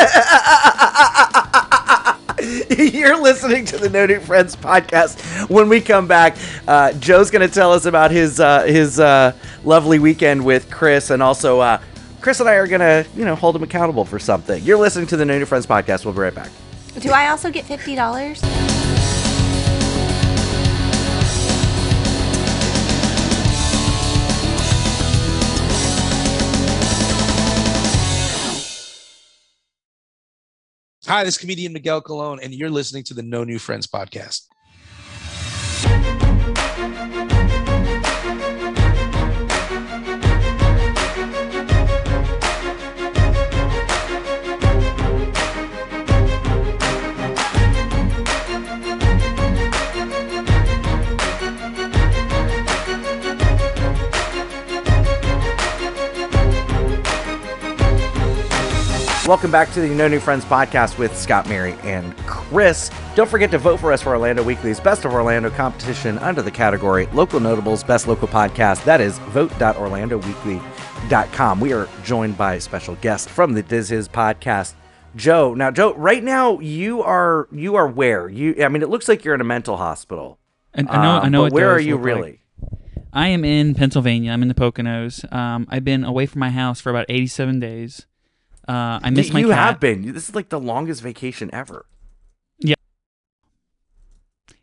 (laughs)
You're listening to the No New Friends podcast. When we come back, uh, Joe's going to tell us about his uh, his uh, lovely weekend with Chris, and also uh, Chris and I are going to you know hold him accountable for something. You're listening to the No New Friends podcast. We'll be right back.
Do I also get fifty dollars?
Hi, this is comedian Miguel Colon, and you're listening to the No New Friends podcast.
Welcome back to the No New Friends podcast with Scott, Mary, and Chris. Don't forget to vote for us for Orlando Weekly's Best of Orlando competition under the category Local Notables Best Local Podcast. That is vote.orlandoweekly.com. We are joined by a special guest from the Diz His podcast, Joe. Now, Joe, right now you are you are where? You I mean it looks like you're in a mental hospital.
I, I know. I
Um,
know.
But where are you
look like-
really?
I am in Pennsylvania. I'm in the Poconos. Um, I've been away from my house for about 87 days. Uh, I miss
you
my
you
cat.
have been. This is like the longest vacation ever.
Yeah,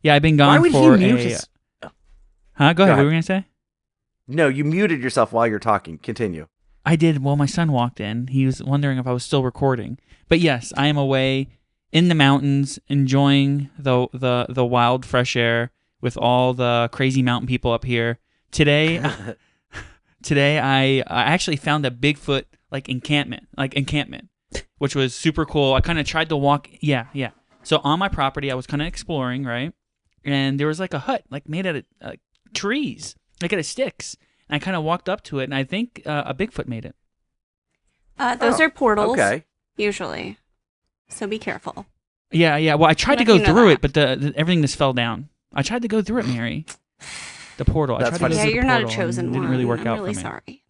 Yeah, I've been gone.
Why would he
for
mute
a.
his-
Huh? Go ahead.
Go
What were you gonna say?
No, you muted yourself while you're talking. Continue.
I did. Well, my son walked in. He was wondering if I was still recording. But yes, I am away in the mountains, enjoying the the the wild fresh air with all the crazy mountain people up here. Today, (laughs) today I I actually found a Bigfoot like encampment, like encampment, which was super cool. I kind of tried to walk. Yeah, yeah. So on my property, I was kind of exploring, right? And there was like a hut, like made out of uh, trees, like out of sticks. And I kind of walked up to it, and I think uh, a Bigfoot made it.
Uh, those
Oh,
are portals.
Okay.
Usually, so be careful.
Yeah, yeah. Well, I tried to go
you know
through
that.
it, but the, the everything just fell down. I tried to go through it, Mary. (sighs) The portal. I
That's
tried to
funny.
go
Yeah,
the
you're not a chosen
and it
one.
Didn't really work
I'm
out
really
for me.
sorry.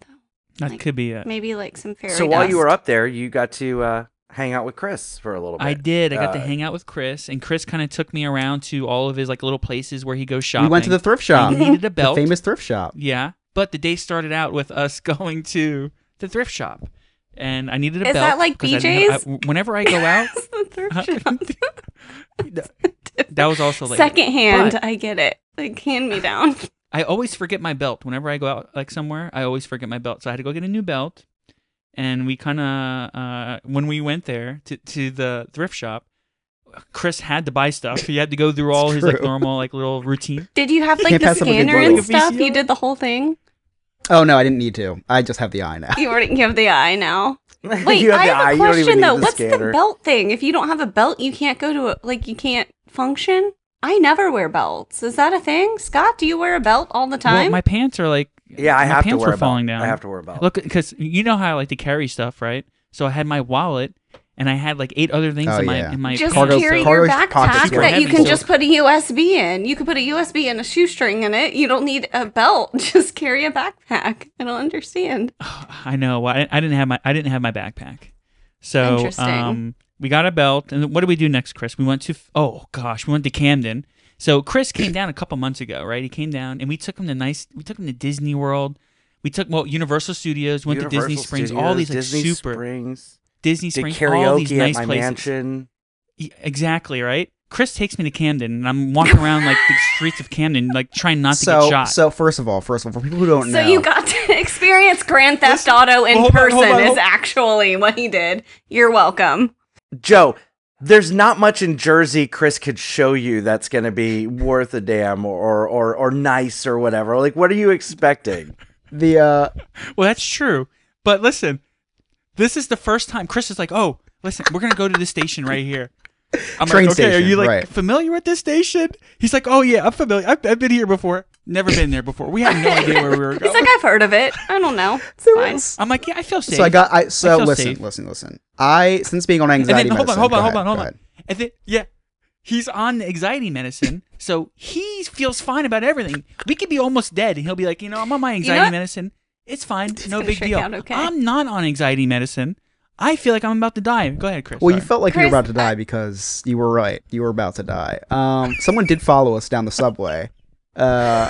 Though.
That
Like,
could be it.
Maybe like some fairy.
So while you were up there, you got to uh, hang out with Chris for a little bit.
I did. I got to
Uh,
hang out with Chris, and Chris kind of took me around to all of his like little places where he goes shopping.
We went to the thrift shop,
I needed a
the
belt.
famous thrift shop.
Yeah, but the day started out with us (laughs) going to the thrift shop, and I needed a
Is
belt.
that like
'cause I have-
BJ's?
I- whenever I go (laughs) out,
The thrift (laughs) shop.
that was also later.
Second hand,
But-
I get it. Like hand me down.
I always forget my belt whenever I go out like somewhere. I always forget my belt, so I had to go get a new belt. And we kind of uh, when we went there to to the thrift shop, Chris had to buy stuff. He had to go through (laughs) all his like normal like little routine.
Did you have like
Can't
the
pass up a good
scanner
deal.
and stuff? You did the whole thing.
Oh no, I didn't need to. I just have the eye now.
You already have the eye now. Wait, (laughs)
You have
I
the
have
eye,
a
you don't even
question
need
though.
the
What's
scanner.
the belt thing? If you don't have a belt, you can't go to a like you can't function. I never wear belts. Is that a thing? Scott, do you wear a belt all the
Well,
time?
my pants are like
Yeah, I
my
have to
pants
wear
were
a belt.
falling down.
I have to wear a belt.
Look, because you know how I like to carry stuff, right? So I had my wallet and I had like eight other things
Oh,
in my
yeah.
in my
just
Cargo-
carry
cargo
your
pockets
backpack
were
that you can
so-
just put a USB in. You can put a USB and a shoestring in it. You don't need a belt. (laughs) Just carry a backpack. I don't understand. (sighs)
I know. I, I didn't have my I didn't have my backpack. So
Interesting.
um, we got a belt, and what did we do next, Chris? We went to oh gosh, we went to Camden. So Chris came down a couple months ago, right? He came down, and we took him to nice. We took him to Disney World. We took well Universal Studios. Went to Disney
Universal
Springs. all these like
Studios, Disney
super
Springs.
Disney
Did
Springs. all these
karaoke
nice
at my
places.
mansion.
Y- Exactly right. Chris takes me to Camden, and I'm walking around like the streets of Camden, like trying not to
so
get shot.
so first of all, first of all, for people who don't
So
know, so
you got to (laughs) experience Grand Theft Auto in
Well, hold on,
person
on,
is actually what he did. You're welcome.
Joe, there's not much in Jersey Chris could show you that's going to be worth a damn or, or or nice or whatever. Like, what are you expecting? (laughs)
the uh,
Well, that's true. But listen, this is the first time Chris is like, "Oh, listen, we're gonna go to this station right here." I'm
Train
like, "Okay, are you like
right.
familiar with this station?" He's like, "Oh yeah, I'm familiar. I've, I've been here before. Never been there before. We had no idea where we were going.
He's like, I've heard of it. I don't know. (laughs) It's
there
fine.
I'm like, "Yeah, I feel safe."
so I got I so
feel
listen
safe.
listen listen. I since being on anxiety.
and
anxiety
then hold on, hold on, hold on, hold on. And then yeah, he's on anxiety medicine, (laughs) so he feels fine about everything. We could be almost dead, and he'll be like, "You know, I'm on my anxiety
what?
medicine. It's fine. no big deal.
out okay.
I'm not on anxiety medicine. I feel like I'm about to die. Go ahead, Chris.
Well, you felt like you were about to die because you were right. You were about to die. Um, someone did follow us down the subway. Uh,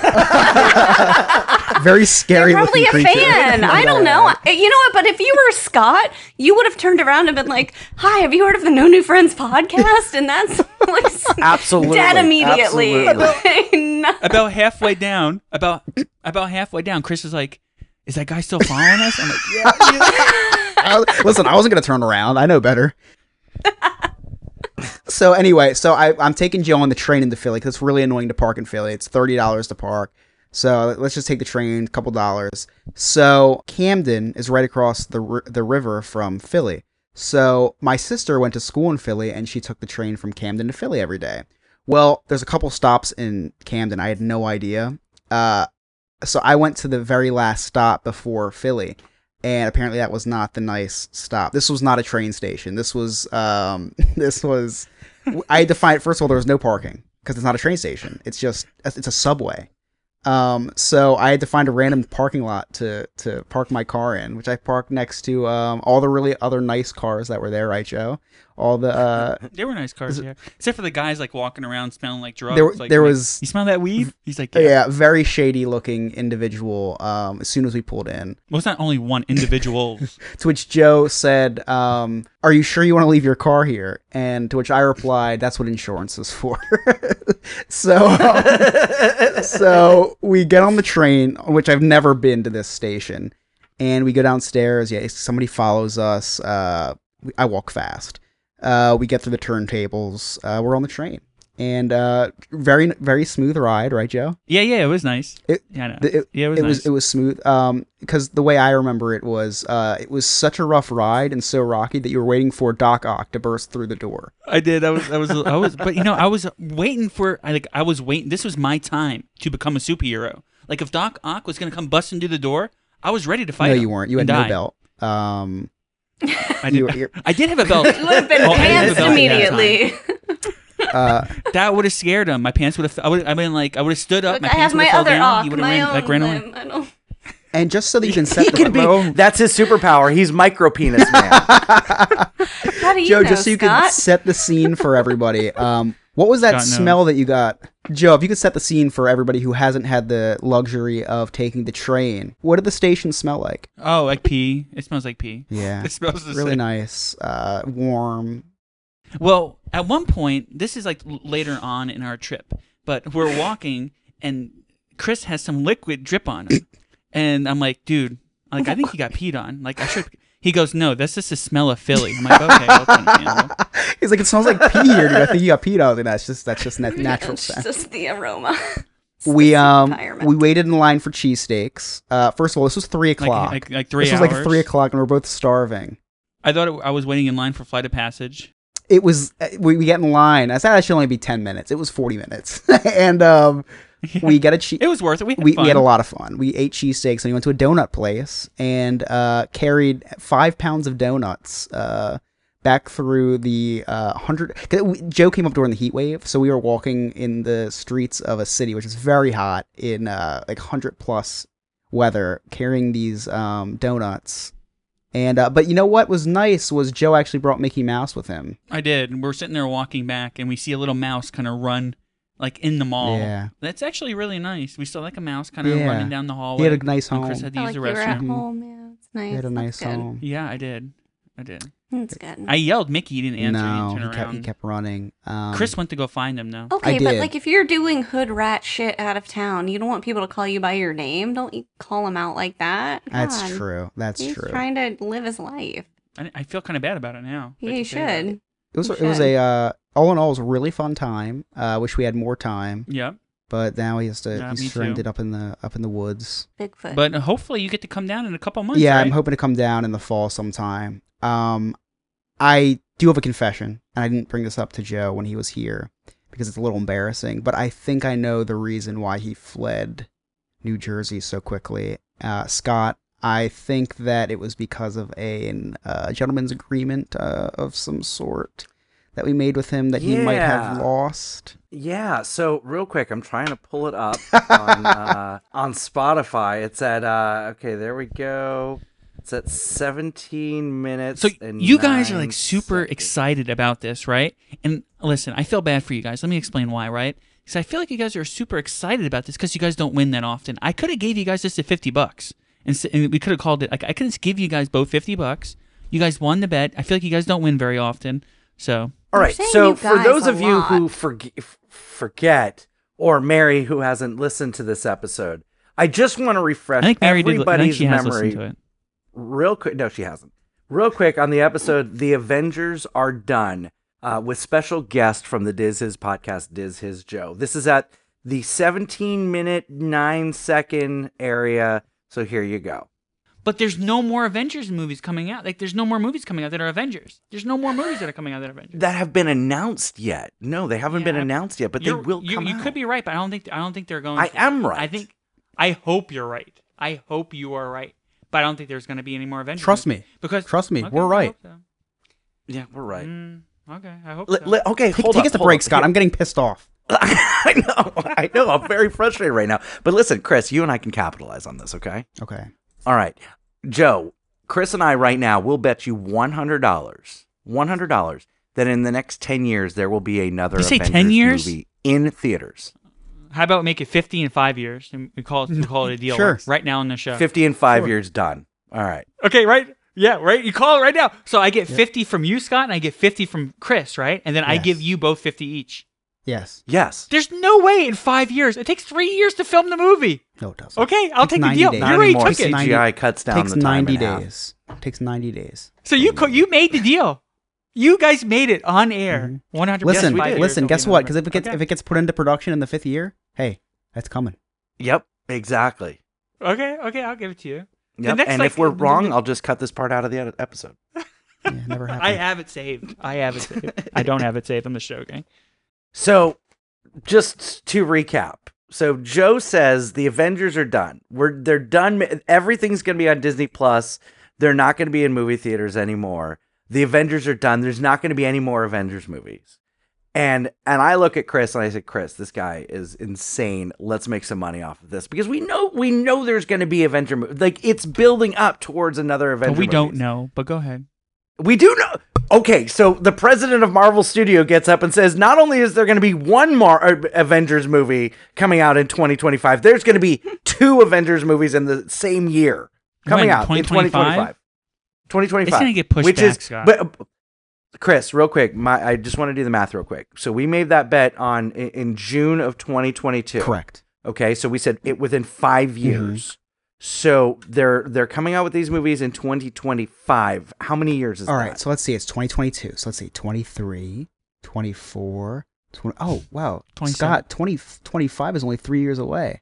(laughs) very scary.
You're probably a
looking creature.
fan. I don't know. You know what? But if you were Scott, you would have turned around and been like, "Hi, have you heard of the No New Friends podcast?" And that's (laughs) like
Absolutely,
dead immediately.
absolutely. (laughs)
Like,
about halfway down, about about halfway down, Chris is like, "Is that guy still following us?" I'm like, "Yeah."
I- listen, I wasn't gonna turn around. I know better. So anyway, so I, I'm taking Joe on the train into Philly because it's really annoying to park in Philly. It's thirty dollars to park. So let's just take the train, a couple dollars. So Camden is right across the the river from Philly. So my sister went to school in Philly and she took the train from Camden to Philly every day. Well, there's a couple stops in Camden. I had no idea. Uh, so I went to the very last stop before Philly, and apparently that was not the nice stop. This was not a train station. This was um, (laughs) this was. I had to find first of all there was no parking because it's not a train station. It's just it's a subway. Um, so I had to find a random parking lot to to park my car in, which I parked next to um, all the really other nice cars that were there, right, Joe? All the uh, (laughs)
They were nice cars, yeah. Except for the guys like walking around smelling like drugs.
There were-
like,
there
like,
was-
You smell that weed? He's like,
yeah.
yeah.
very shady looking individual. Um, as soon as we pulled in,
Well, it's not only one individual. (laughs)
to which Joe said, um, "Are you sure you want to leave your car here?" And to which I replied, "That's what insurance is for." (laughs) so, um, so we get on the train, which I've never been to this station, and we go downstairs. Yeah, somebody follows us. Uh, I walk fast. Uh, we get through the turntables. Uh, we're on the train, and uh, very very smooth ride, right, Joe?
yeah, yeah, it was nice.
It-
yeah,
it,
yeah, it was
it
nice.
was it was smooth. Um, because the way I remember it was, uh, it was such a rough ride and so rocky that you were waiting for Doc Ock to burst through the door.
I did. I was. I was. I was. But you know, I was waiting for. I like. I was waiting. This was my time to become a superhero. Like if Doc Ock was gonna come busting through the door, I was ready to fight.
no,
him
you weren't. You had no
die.
belt. Um,
I
you
did.
you're-
I did have a belt.
You would have been
Oh, I did have a
pantsed
belt at that time.
immediately.
uh,
That would have scared him. My pants would have. I would. I mean, like I would have stood up.
Look,
my
I
pants
have my
have fell
other
down.
off,
he would have
my
ran,
own
like ran away.
limb. I don't. (laughs)
and just so that you can set
He
the,
can be. That's his superpower. He's micro penis man.
How do you
Joe,
know,
just so you
Scott?
could set the scene for everybody. Um, what was that
God knows.
smell that you got, Joe? If you could set the scene for everybody who hasn't had the luxury of taking the train, what did the station smell like?
Oh, like pee. It smells like pee.
Yeah, (laughs)
It smells the
really
same.
nice, uh, warm.
Well, at one point, this is like later on in our trip, but we're walking and Chris has some liquid drip on him, (coughs) and I'm like, dude, like I think he got peed on. Like I should. He goes, "No, that's just the smell of Philly." I'm like, "Okay, that's (laughs) understandable."
He's like, it smells like pee here. Dude. I think you got peed out. And that's just that's just nat- natural
It's
scent.
just the aroma. (laughs) It's
We um we waited in line for cheesesteaks. Uh, first of all, this was three o'clock.
like, like three
this was like three o'clock, and we're both starving.
I thought it, I was waiting in line for Flight of Passage.
It was uh, we, we get in line. I said it should only be ten minutes. It was forty minutes, (laughs) and um (laughs) we got a cheese.
It was worth it. We had,
we, we had a lot of fun. We ate cheesesteaks and we went to a donut place and uh, carried five pounds of donuts uh, back through the uh, hundred. we- Joe came up during the heat wave, so we were walking in the streets of a city which is very hot in uh, like hundred plus weather, carrying these um, donuts. And uh, but you know what was nice was Joe actually brought Mickey Mouse with him.
I did. And we're sitting there walking back, and we see a little mouse kind of run like in the mall.
Yeah.
That's actually really nice. We saw like a mouse kind of
Yeah.
running down the hallway.
He had a nice
and
home.
Chris had to
I
use
like
the
you were at
restroom.
Mhm.
home. Yeah, it's nice.
He had a
That's
nice
good.
home.
Yeah, I did. I did.
That's good.
I yelled Mickey. He didn't answer.
no,
he
he
turned
kept, he
around.
kept running. Um,
Chris went to go find him though.
Okay,
I
but
did.
like if you're doing hood rat shit out of town, you don't want people to call you by your name. Don't you call him out like that?
That's
God.
true. That's
He's
true.
trying to live his life.
I, I feel kind of bad about it now.
Yeah,
that
you
say that.
should.
It was
You
it was
should.
a uh, all in all it was a really fun time. Uh, wish we had more time,
Yep.
but now he has to
Yeah, me
he's
too.
stranded up in the up in the woods.
Bigfoot.
But hopefully you get to come down in a couple months.
yeah,
right?
I'm hoping to come down in the fall sometime. Um, I do have a confession, and I didn't bring this up to Joe when he was here because it's a little embarrassing. But I think I know the reason why he fled New Jersey so quickly. Uh, Scott, I think that it was because of a an, uh, gentleman's agreement uh, of some sort that we made with him that he might have lost.
Yeah, so real quick, I'm trying to pull it up (laughs) on uh, on Spotify. It's at uh, okay, there we go. It's at 17 minutes.
So
and
you guys are like super
seconds.
excited about this, right? And listen, I feel bad for you guys. Let me explain why, right? Because I feel like you guys are super excited about this because you guys don't win that often. I could have gave you guys just at fifty bucks, and, s- and we could have called it like I could just give you guys both fifty bucks. You guys won the bet. I feel like you guys don't win very often, so
All
You're
right.
saying
So for those
a
of you who forg- forget, or Mary who hasn't listened to this episode, I just want to refresh
I think Mary did. I
everybody's
think she has
memory
listened to it.
real quick. No, she hasn't. Real quick on the episode, the Avengers are done uh, with special guest from the Diz His podcast, Diz His Joe. This is at the 17 minute, nine second area. So here you go.
But there's no more Avengers movies coming out. Like there's no more movies coming out that are Avengers. There's no more movies that are coming out that are Avengers.
That have been announced yet? No, they haven't been
Yeah.
announced yet, but they will
you,
come
you
out.
could be right, but I don't think I don't think they're going.
I
to.
am right.
I think I hope you're right. I hope you are right, but I don't think there's going to be any more Avengers.
Trust
movies.
me.
because
Trust me,
Okay,
we're right.
so.
Yeah, we're right.
Mm, okay, I hope
Li-
so.
li- okay,
Take,
hold
take us to
hold
break,
up.
Scott. I'm getting pissed off. (laughs)
I know, I know. I'm very frustrated right now. But listen, Chris, you and I can capitalize on this, okay?
Okay.
All right. Joe, Chris and I right now will bet you $100, $100 that in the next 10 years there will be another
You say 10
Avengers
years?
movie in theaters.
How about make it 50 in five years and we call it we call it a (laughs) deal
Sure.
right now in the show.
50 in 5
Sure.
years done. All right.
Okay, right? Yeah, right. You call it right now. So I get 50 from you, Scott, and I get 50 from Chris, right? And then I give you both 50 each.
Yes.
Yes.
There's no way in five years. It takes three years to film the movie.
No, it doesn't.
Okay, I'll take the deal.
days.
You already
anymore.
took it.
Ninety-
CGI cuts down
takes
the time
90
in half.
days. Takes 90 days.
So you co- you made the deal. You guys made it on air. Mm-hmm. One hundred
Listen,
percent.
listen. Guess what? Because if it gets if it gets put into production in the fifth year, hey, that's coming.
Yep, exactly.
okay, okay, I'll give it to you. The
Yep.
next,
and
like,
if we're wrong, I'll just cut this part out of the episode. (laughs)
Yeah, never happened.
I have it saved. I have it saved. I don't (laughs) have it saved on the show, gang.
So, just to recap. So Joe says the Avengers are done. We're they're done. Everything's going to be on Disney Plus. They're not going to be in movie theaters anymore. The Avengers are done. There's not going to be any more Avengers movies. And and I look at Chris and I say, Chris, this guy is insane. Let's make some money off of this because we know we know there's going to be Avenger like it's building up towards another Avenger.
But we don't know. But go ahead.
We do know. Okay, so the president of Marvel Studio gets up and says, not only is there going to be one Mar- uh, Avengers movie coming out in 2025, there's going to be two Avengers movies in the same year coming
When,
out in
2025?
2025. 2025.
It's gonna get pushed
which
back,
is,
Scott.
But uh, Chris, real quick, my I just want to do the math real quick. So we made that bet on in, in June of 2022.
Correct.
Okay, so we said it within five
Mm-hmm.
years. So they're they're coming out with these movies in 2025. How many years is
All
that?
right, so let's see. It's 2022. So let's see. 23, 24, 20. Oh, wow.
27.
Scott, 20, 25 is only three years away.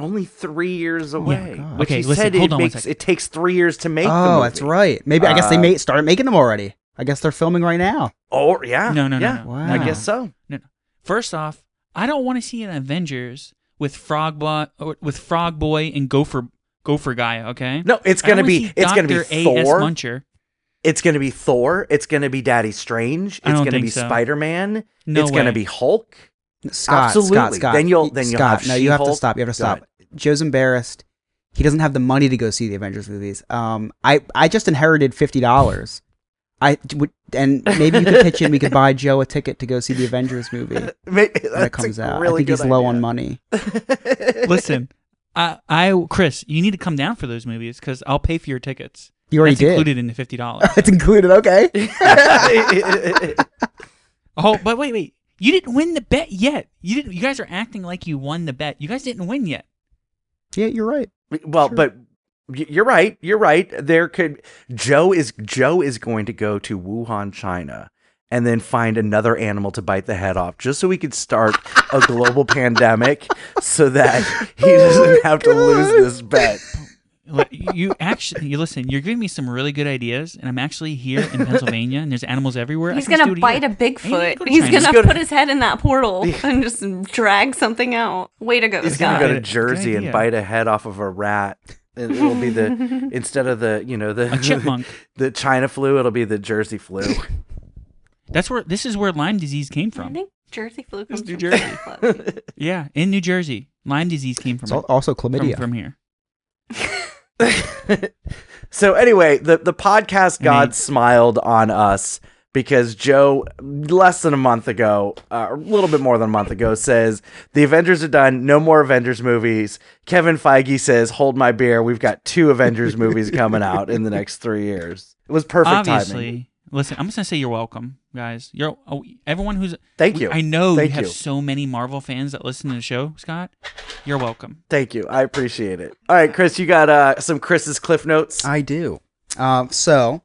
Only three years away.
God.
Which
Okay,
he
listen,
said
hold
it
on one
makes
second.
it takes three years to make. the
oh,
movie.
that's right. Maybe I guess they
Uh,
made started making them already. I guess they're filming right now.
Oh yeah.
No, no, no,
yeah.
no.
Wow.
I guess so. No.
First off, I don't want to see an Avengers with Frog Boy, with Frog Boy and Gopher Gopher Guy. Okay.
No, it's gonna be
see
it's gonna be
Dr. A.S.
Thor.
Muncher.
It's gonna be Thor. It's gonna be Daddy Strange.
I
It's
don't
gonna
think
be
so.
Spider Man.
No
it's gonna be Hulk.
Scott,
Absolutely.
Scott, Scott.
Then you'll- then you'll
Scott,
have
no, you have to stop. You have to stop. Joe's embarrassed. He doesn't have the money to go see the Avengers movies. Um, I I just inherited fifty dollars. I would, and maybe you could pitch in. We could buy Joe a ticket to go see the Avengers movie (laughs) when it comes
a
out.
Really
I think
good
he's low on money. (laughs)
Listen, I, I, Chris, you need to come down for those movies because I'll pay for your tickets.
You already
That's
did.
included in the fifty dollars. (laughs)
it's included. Okay.
oh, but wait, wait, you didn't win the bet yet. You didn't. You guys are acting like you won the bet. You guys didn't win yet.
yeah, you're right.
well,
Sure.
but y- you're right. You're right. There could Joe is Joe is going to go to Wuhan, China, and then find another animal to bite the head off, just so we could start a global (laughs) pandemic, so that he oh doesn't have to lose this bet.
You actually, you listen. You're giving me some really good ideas, and I'm actually here in Pennsylvania, and there's animals everywhere.
He's gonna bite
here.
a Bigfoot.
go to
He's
China.
gonna
go to-
put his head in that portal (laughs) and just drag something out. Way to go,
He's
Scott.
gonna go to Jersey and bite a head off of a rat. And It'll be the (laughs) instead of the you know the
A chipmunk. (laughs)
the China flu. It'll be the Jersey flu. (laughs)
That's where this is where Lyme disease came from.
I think Jersey flu comes
New
from
Jersey.
Jersey.
Yeah, in New Jersey, Lyme disease came from
It's also chlamydia.
from here.
so anyway, the the podcast
I
god
mean-
smiled on us because Joe, less than a month ago, uh, a little bit more than a month ago, says the Avengers are done. No more Avengers movies. Kevin Feige says, "Hold my beer. We've got two Avengers movies coming out in the next three years." It was perfect
Obviously,
timing.
listen. I'm just gonna say you're welcome, guys. You're oh, everyone who's.
Thank you.
I know
Thank
you have
you.
so many Marvel fans that listen to the show, Scott. You're welcome.
Thank you. I appreciate it. All right, Chris, you got uh, some Chris's cliff notes.
I do. Um, so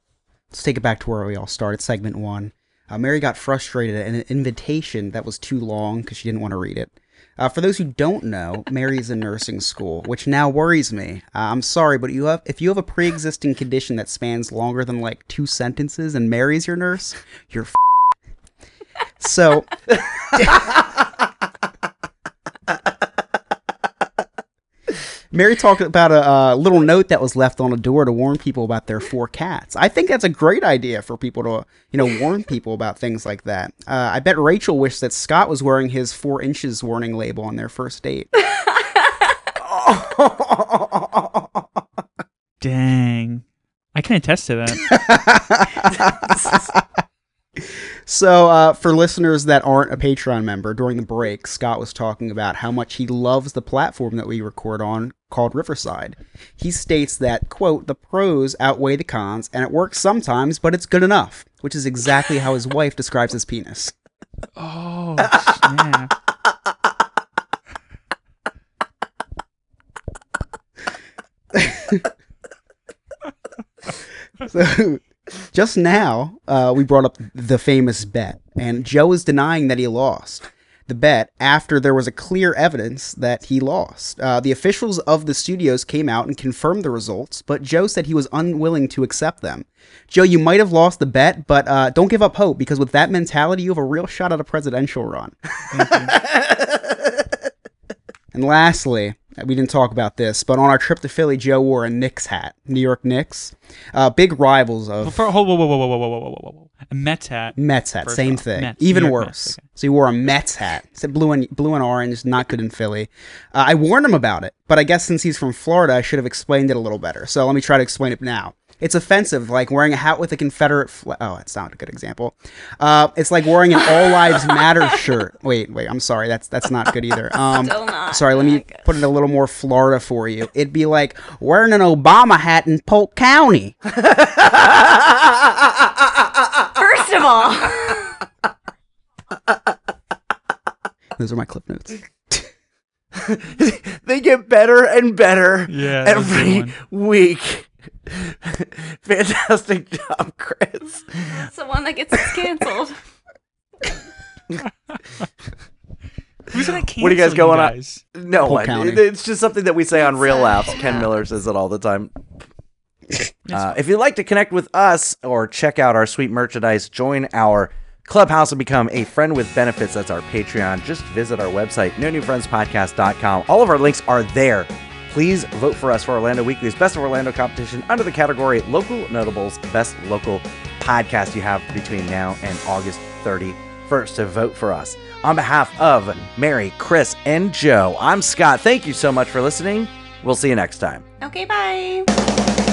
let's take it back to where we all started. Segment one. Uh, Mary got frustrated at an invitation that was too long because she didn't want to read it. Uh, for those who don't know, Mary's in nursing school, which now worries me. Uh, I'm sorry, but you have if you have a pre-existing condition that spans longer than like two sentences, and Mary's your nurse, you're. F- so (laughs) Mary talked about a, uh little note that was left on a door to warn people about their four cats. I think that's a great idea for people to, you know, warn people about things like that. Uh, I bet Rachel wished that Scott was wearing his four inches warning label on their first date. (laughs) (laughs)
Dang, I can attest to that. (laughs)
So, uh, for listeners that aren't a Patreon member, during the break, Scott was talking about how much he loves the platform that we record on called Riverside. He states that, quote, the pros outweigh the cons, and it works sometimes, but it's good enough, which is exactly how his wife describes his penis. (laughs)
oh snap! (laughs) (laughs)
So, just now, uh, we brought up the famous bet, and Joe is denying that he lost the bet after there was a clear evidence that he lost. Uh, the officials of the studios came out and confirmed the results, but Joe said he was unwilling to accept them. Joe, you might have lost the bet, but uh, don't give up hope because with that mentality, you have a real shot at a presidential run. (laughs) And lastly, we didn't talk about this, but on our trip to Philly, Joe wore a Knicks hat. New York Knicks, uh, big rivals of
whoa, whoa, whoa, whoa, whoa, whoa, whoa, whoa, whoa, whoa! A Mets hat.
Mets hat, same
off,
thing.
Mets,
Even worse.
Mets, okay.
So he wore a Mets hat. It said blue and blue and orange, not good in Philly. Uh, I warned him about it, but I guess since he's from Florida, I should have explained it a little better. So let me try to explain it now. It's offensive, like wearing a hat with a Confederate flag. Oh, that's not a good example. Uh, it's like wearing an All Lives Matter (laughs) shirt. Wait, wait, I'm sorry. That's that's not good either. (laughs) Um,
Still not
sorry, let me put it a little more Florida for you. It'd be like wearing an Obama hat in Polk County. (laughs)
First of all,
Those are my clip notes.
they get better and better
Yeah, that was a good
every week. (laughs) Fantastic job, Chris.
That's the one that gets canceled.
Who's gonna cancel
What are you guys going on?
guys?
No
Polk
one.
County.
It's just something that we say on Real
It's,
Laughs. Ken
yeah.
Miller says it all the time. (laughs) Uh, if you'd like to connect with us or check out our sweet merchandise, join our clubhouse and become a friend with benefits. That's our Patreon. Just visit our website, no new friends podcast.com. All of our links are there. Please vote for us for Orlando Weekly's Best of Orlando competition under the category Local Notables Best Local Podcast. You have between now and August 31st to vote for us. On behalf of Mary, Chris, and Joe, I'm Scott. Thank you so much for listening. We'll see you next time.
Okay, bye.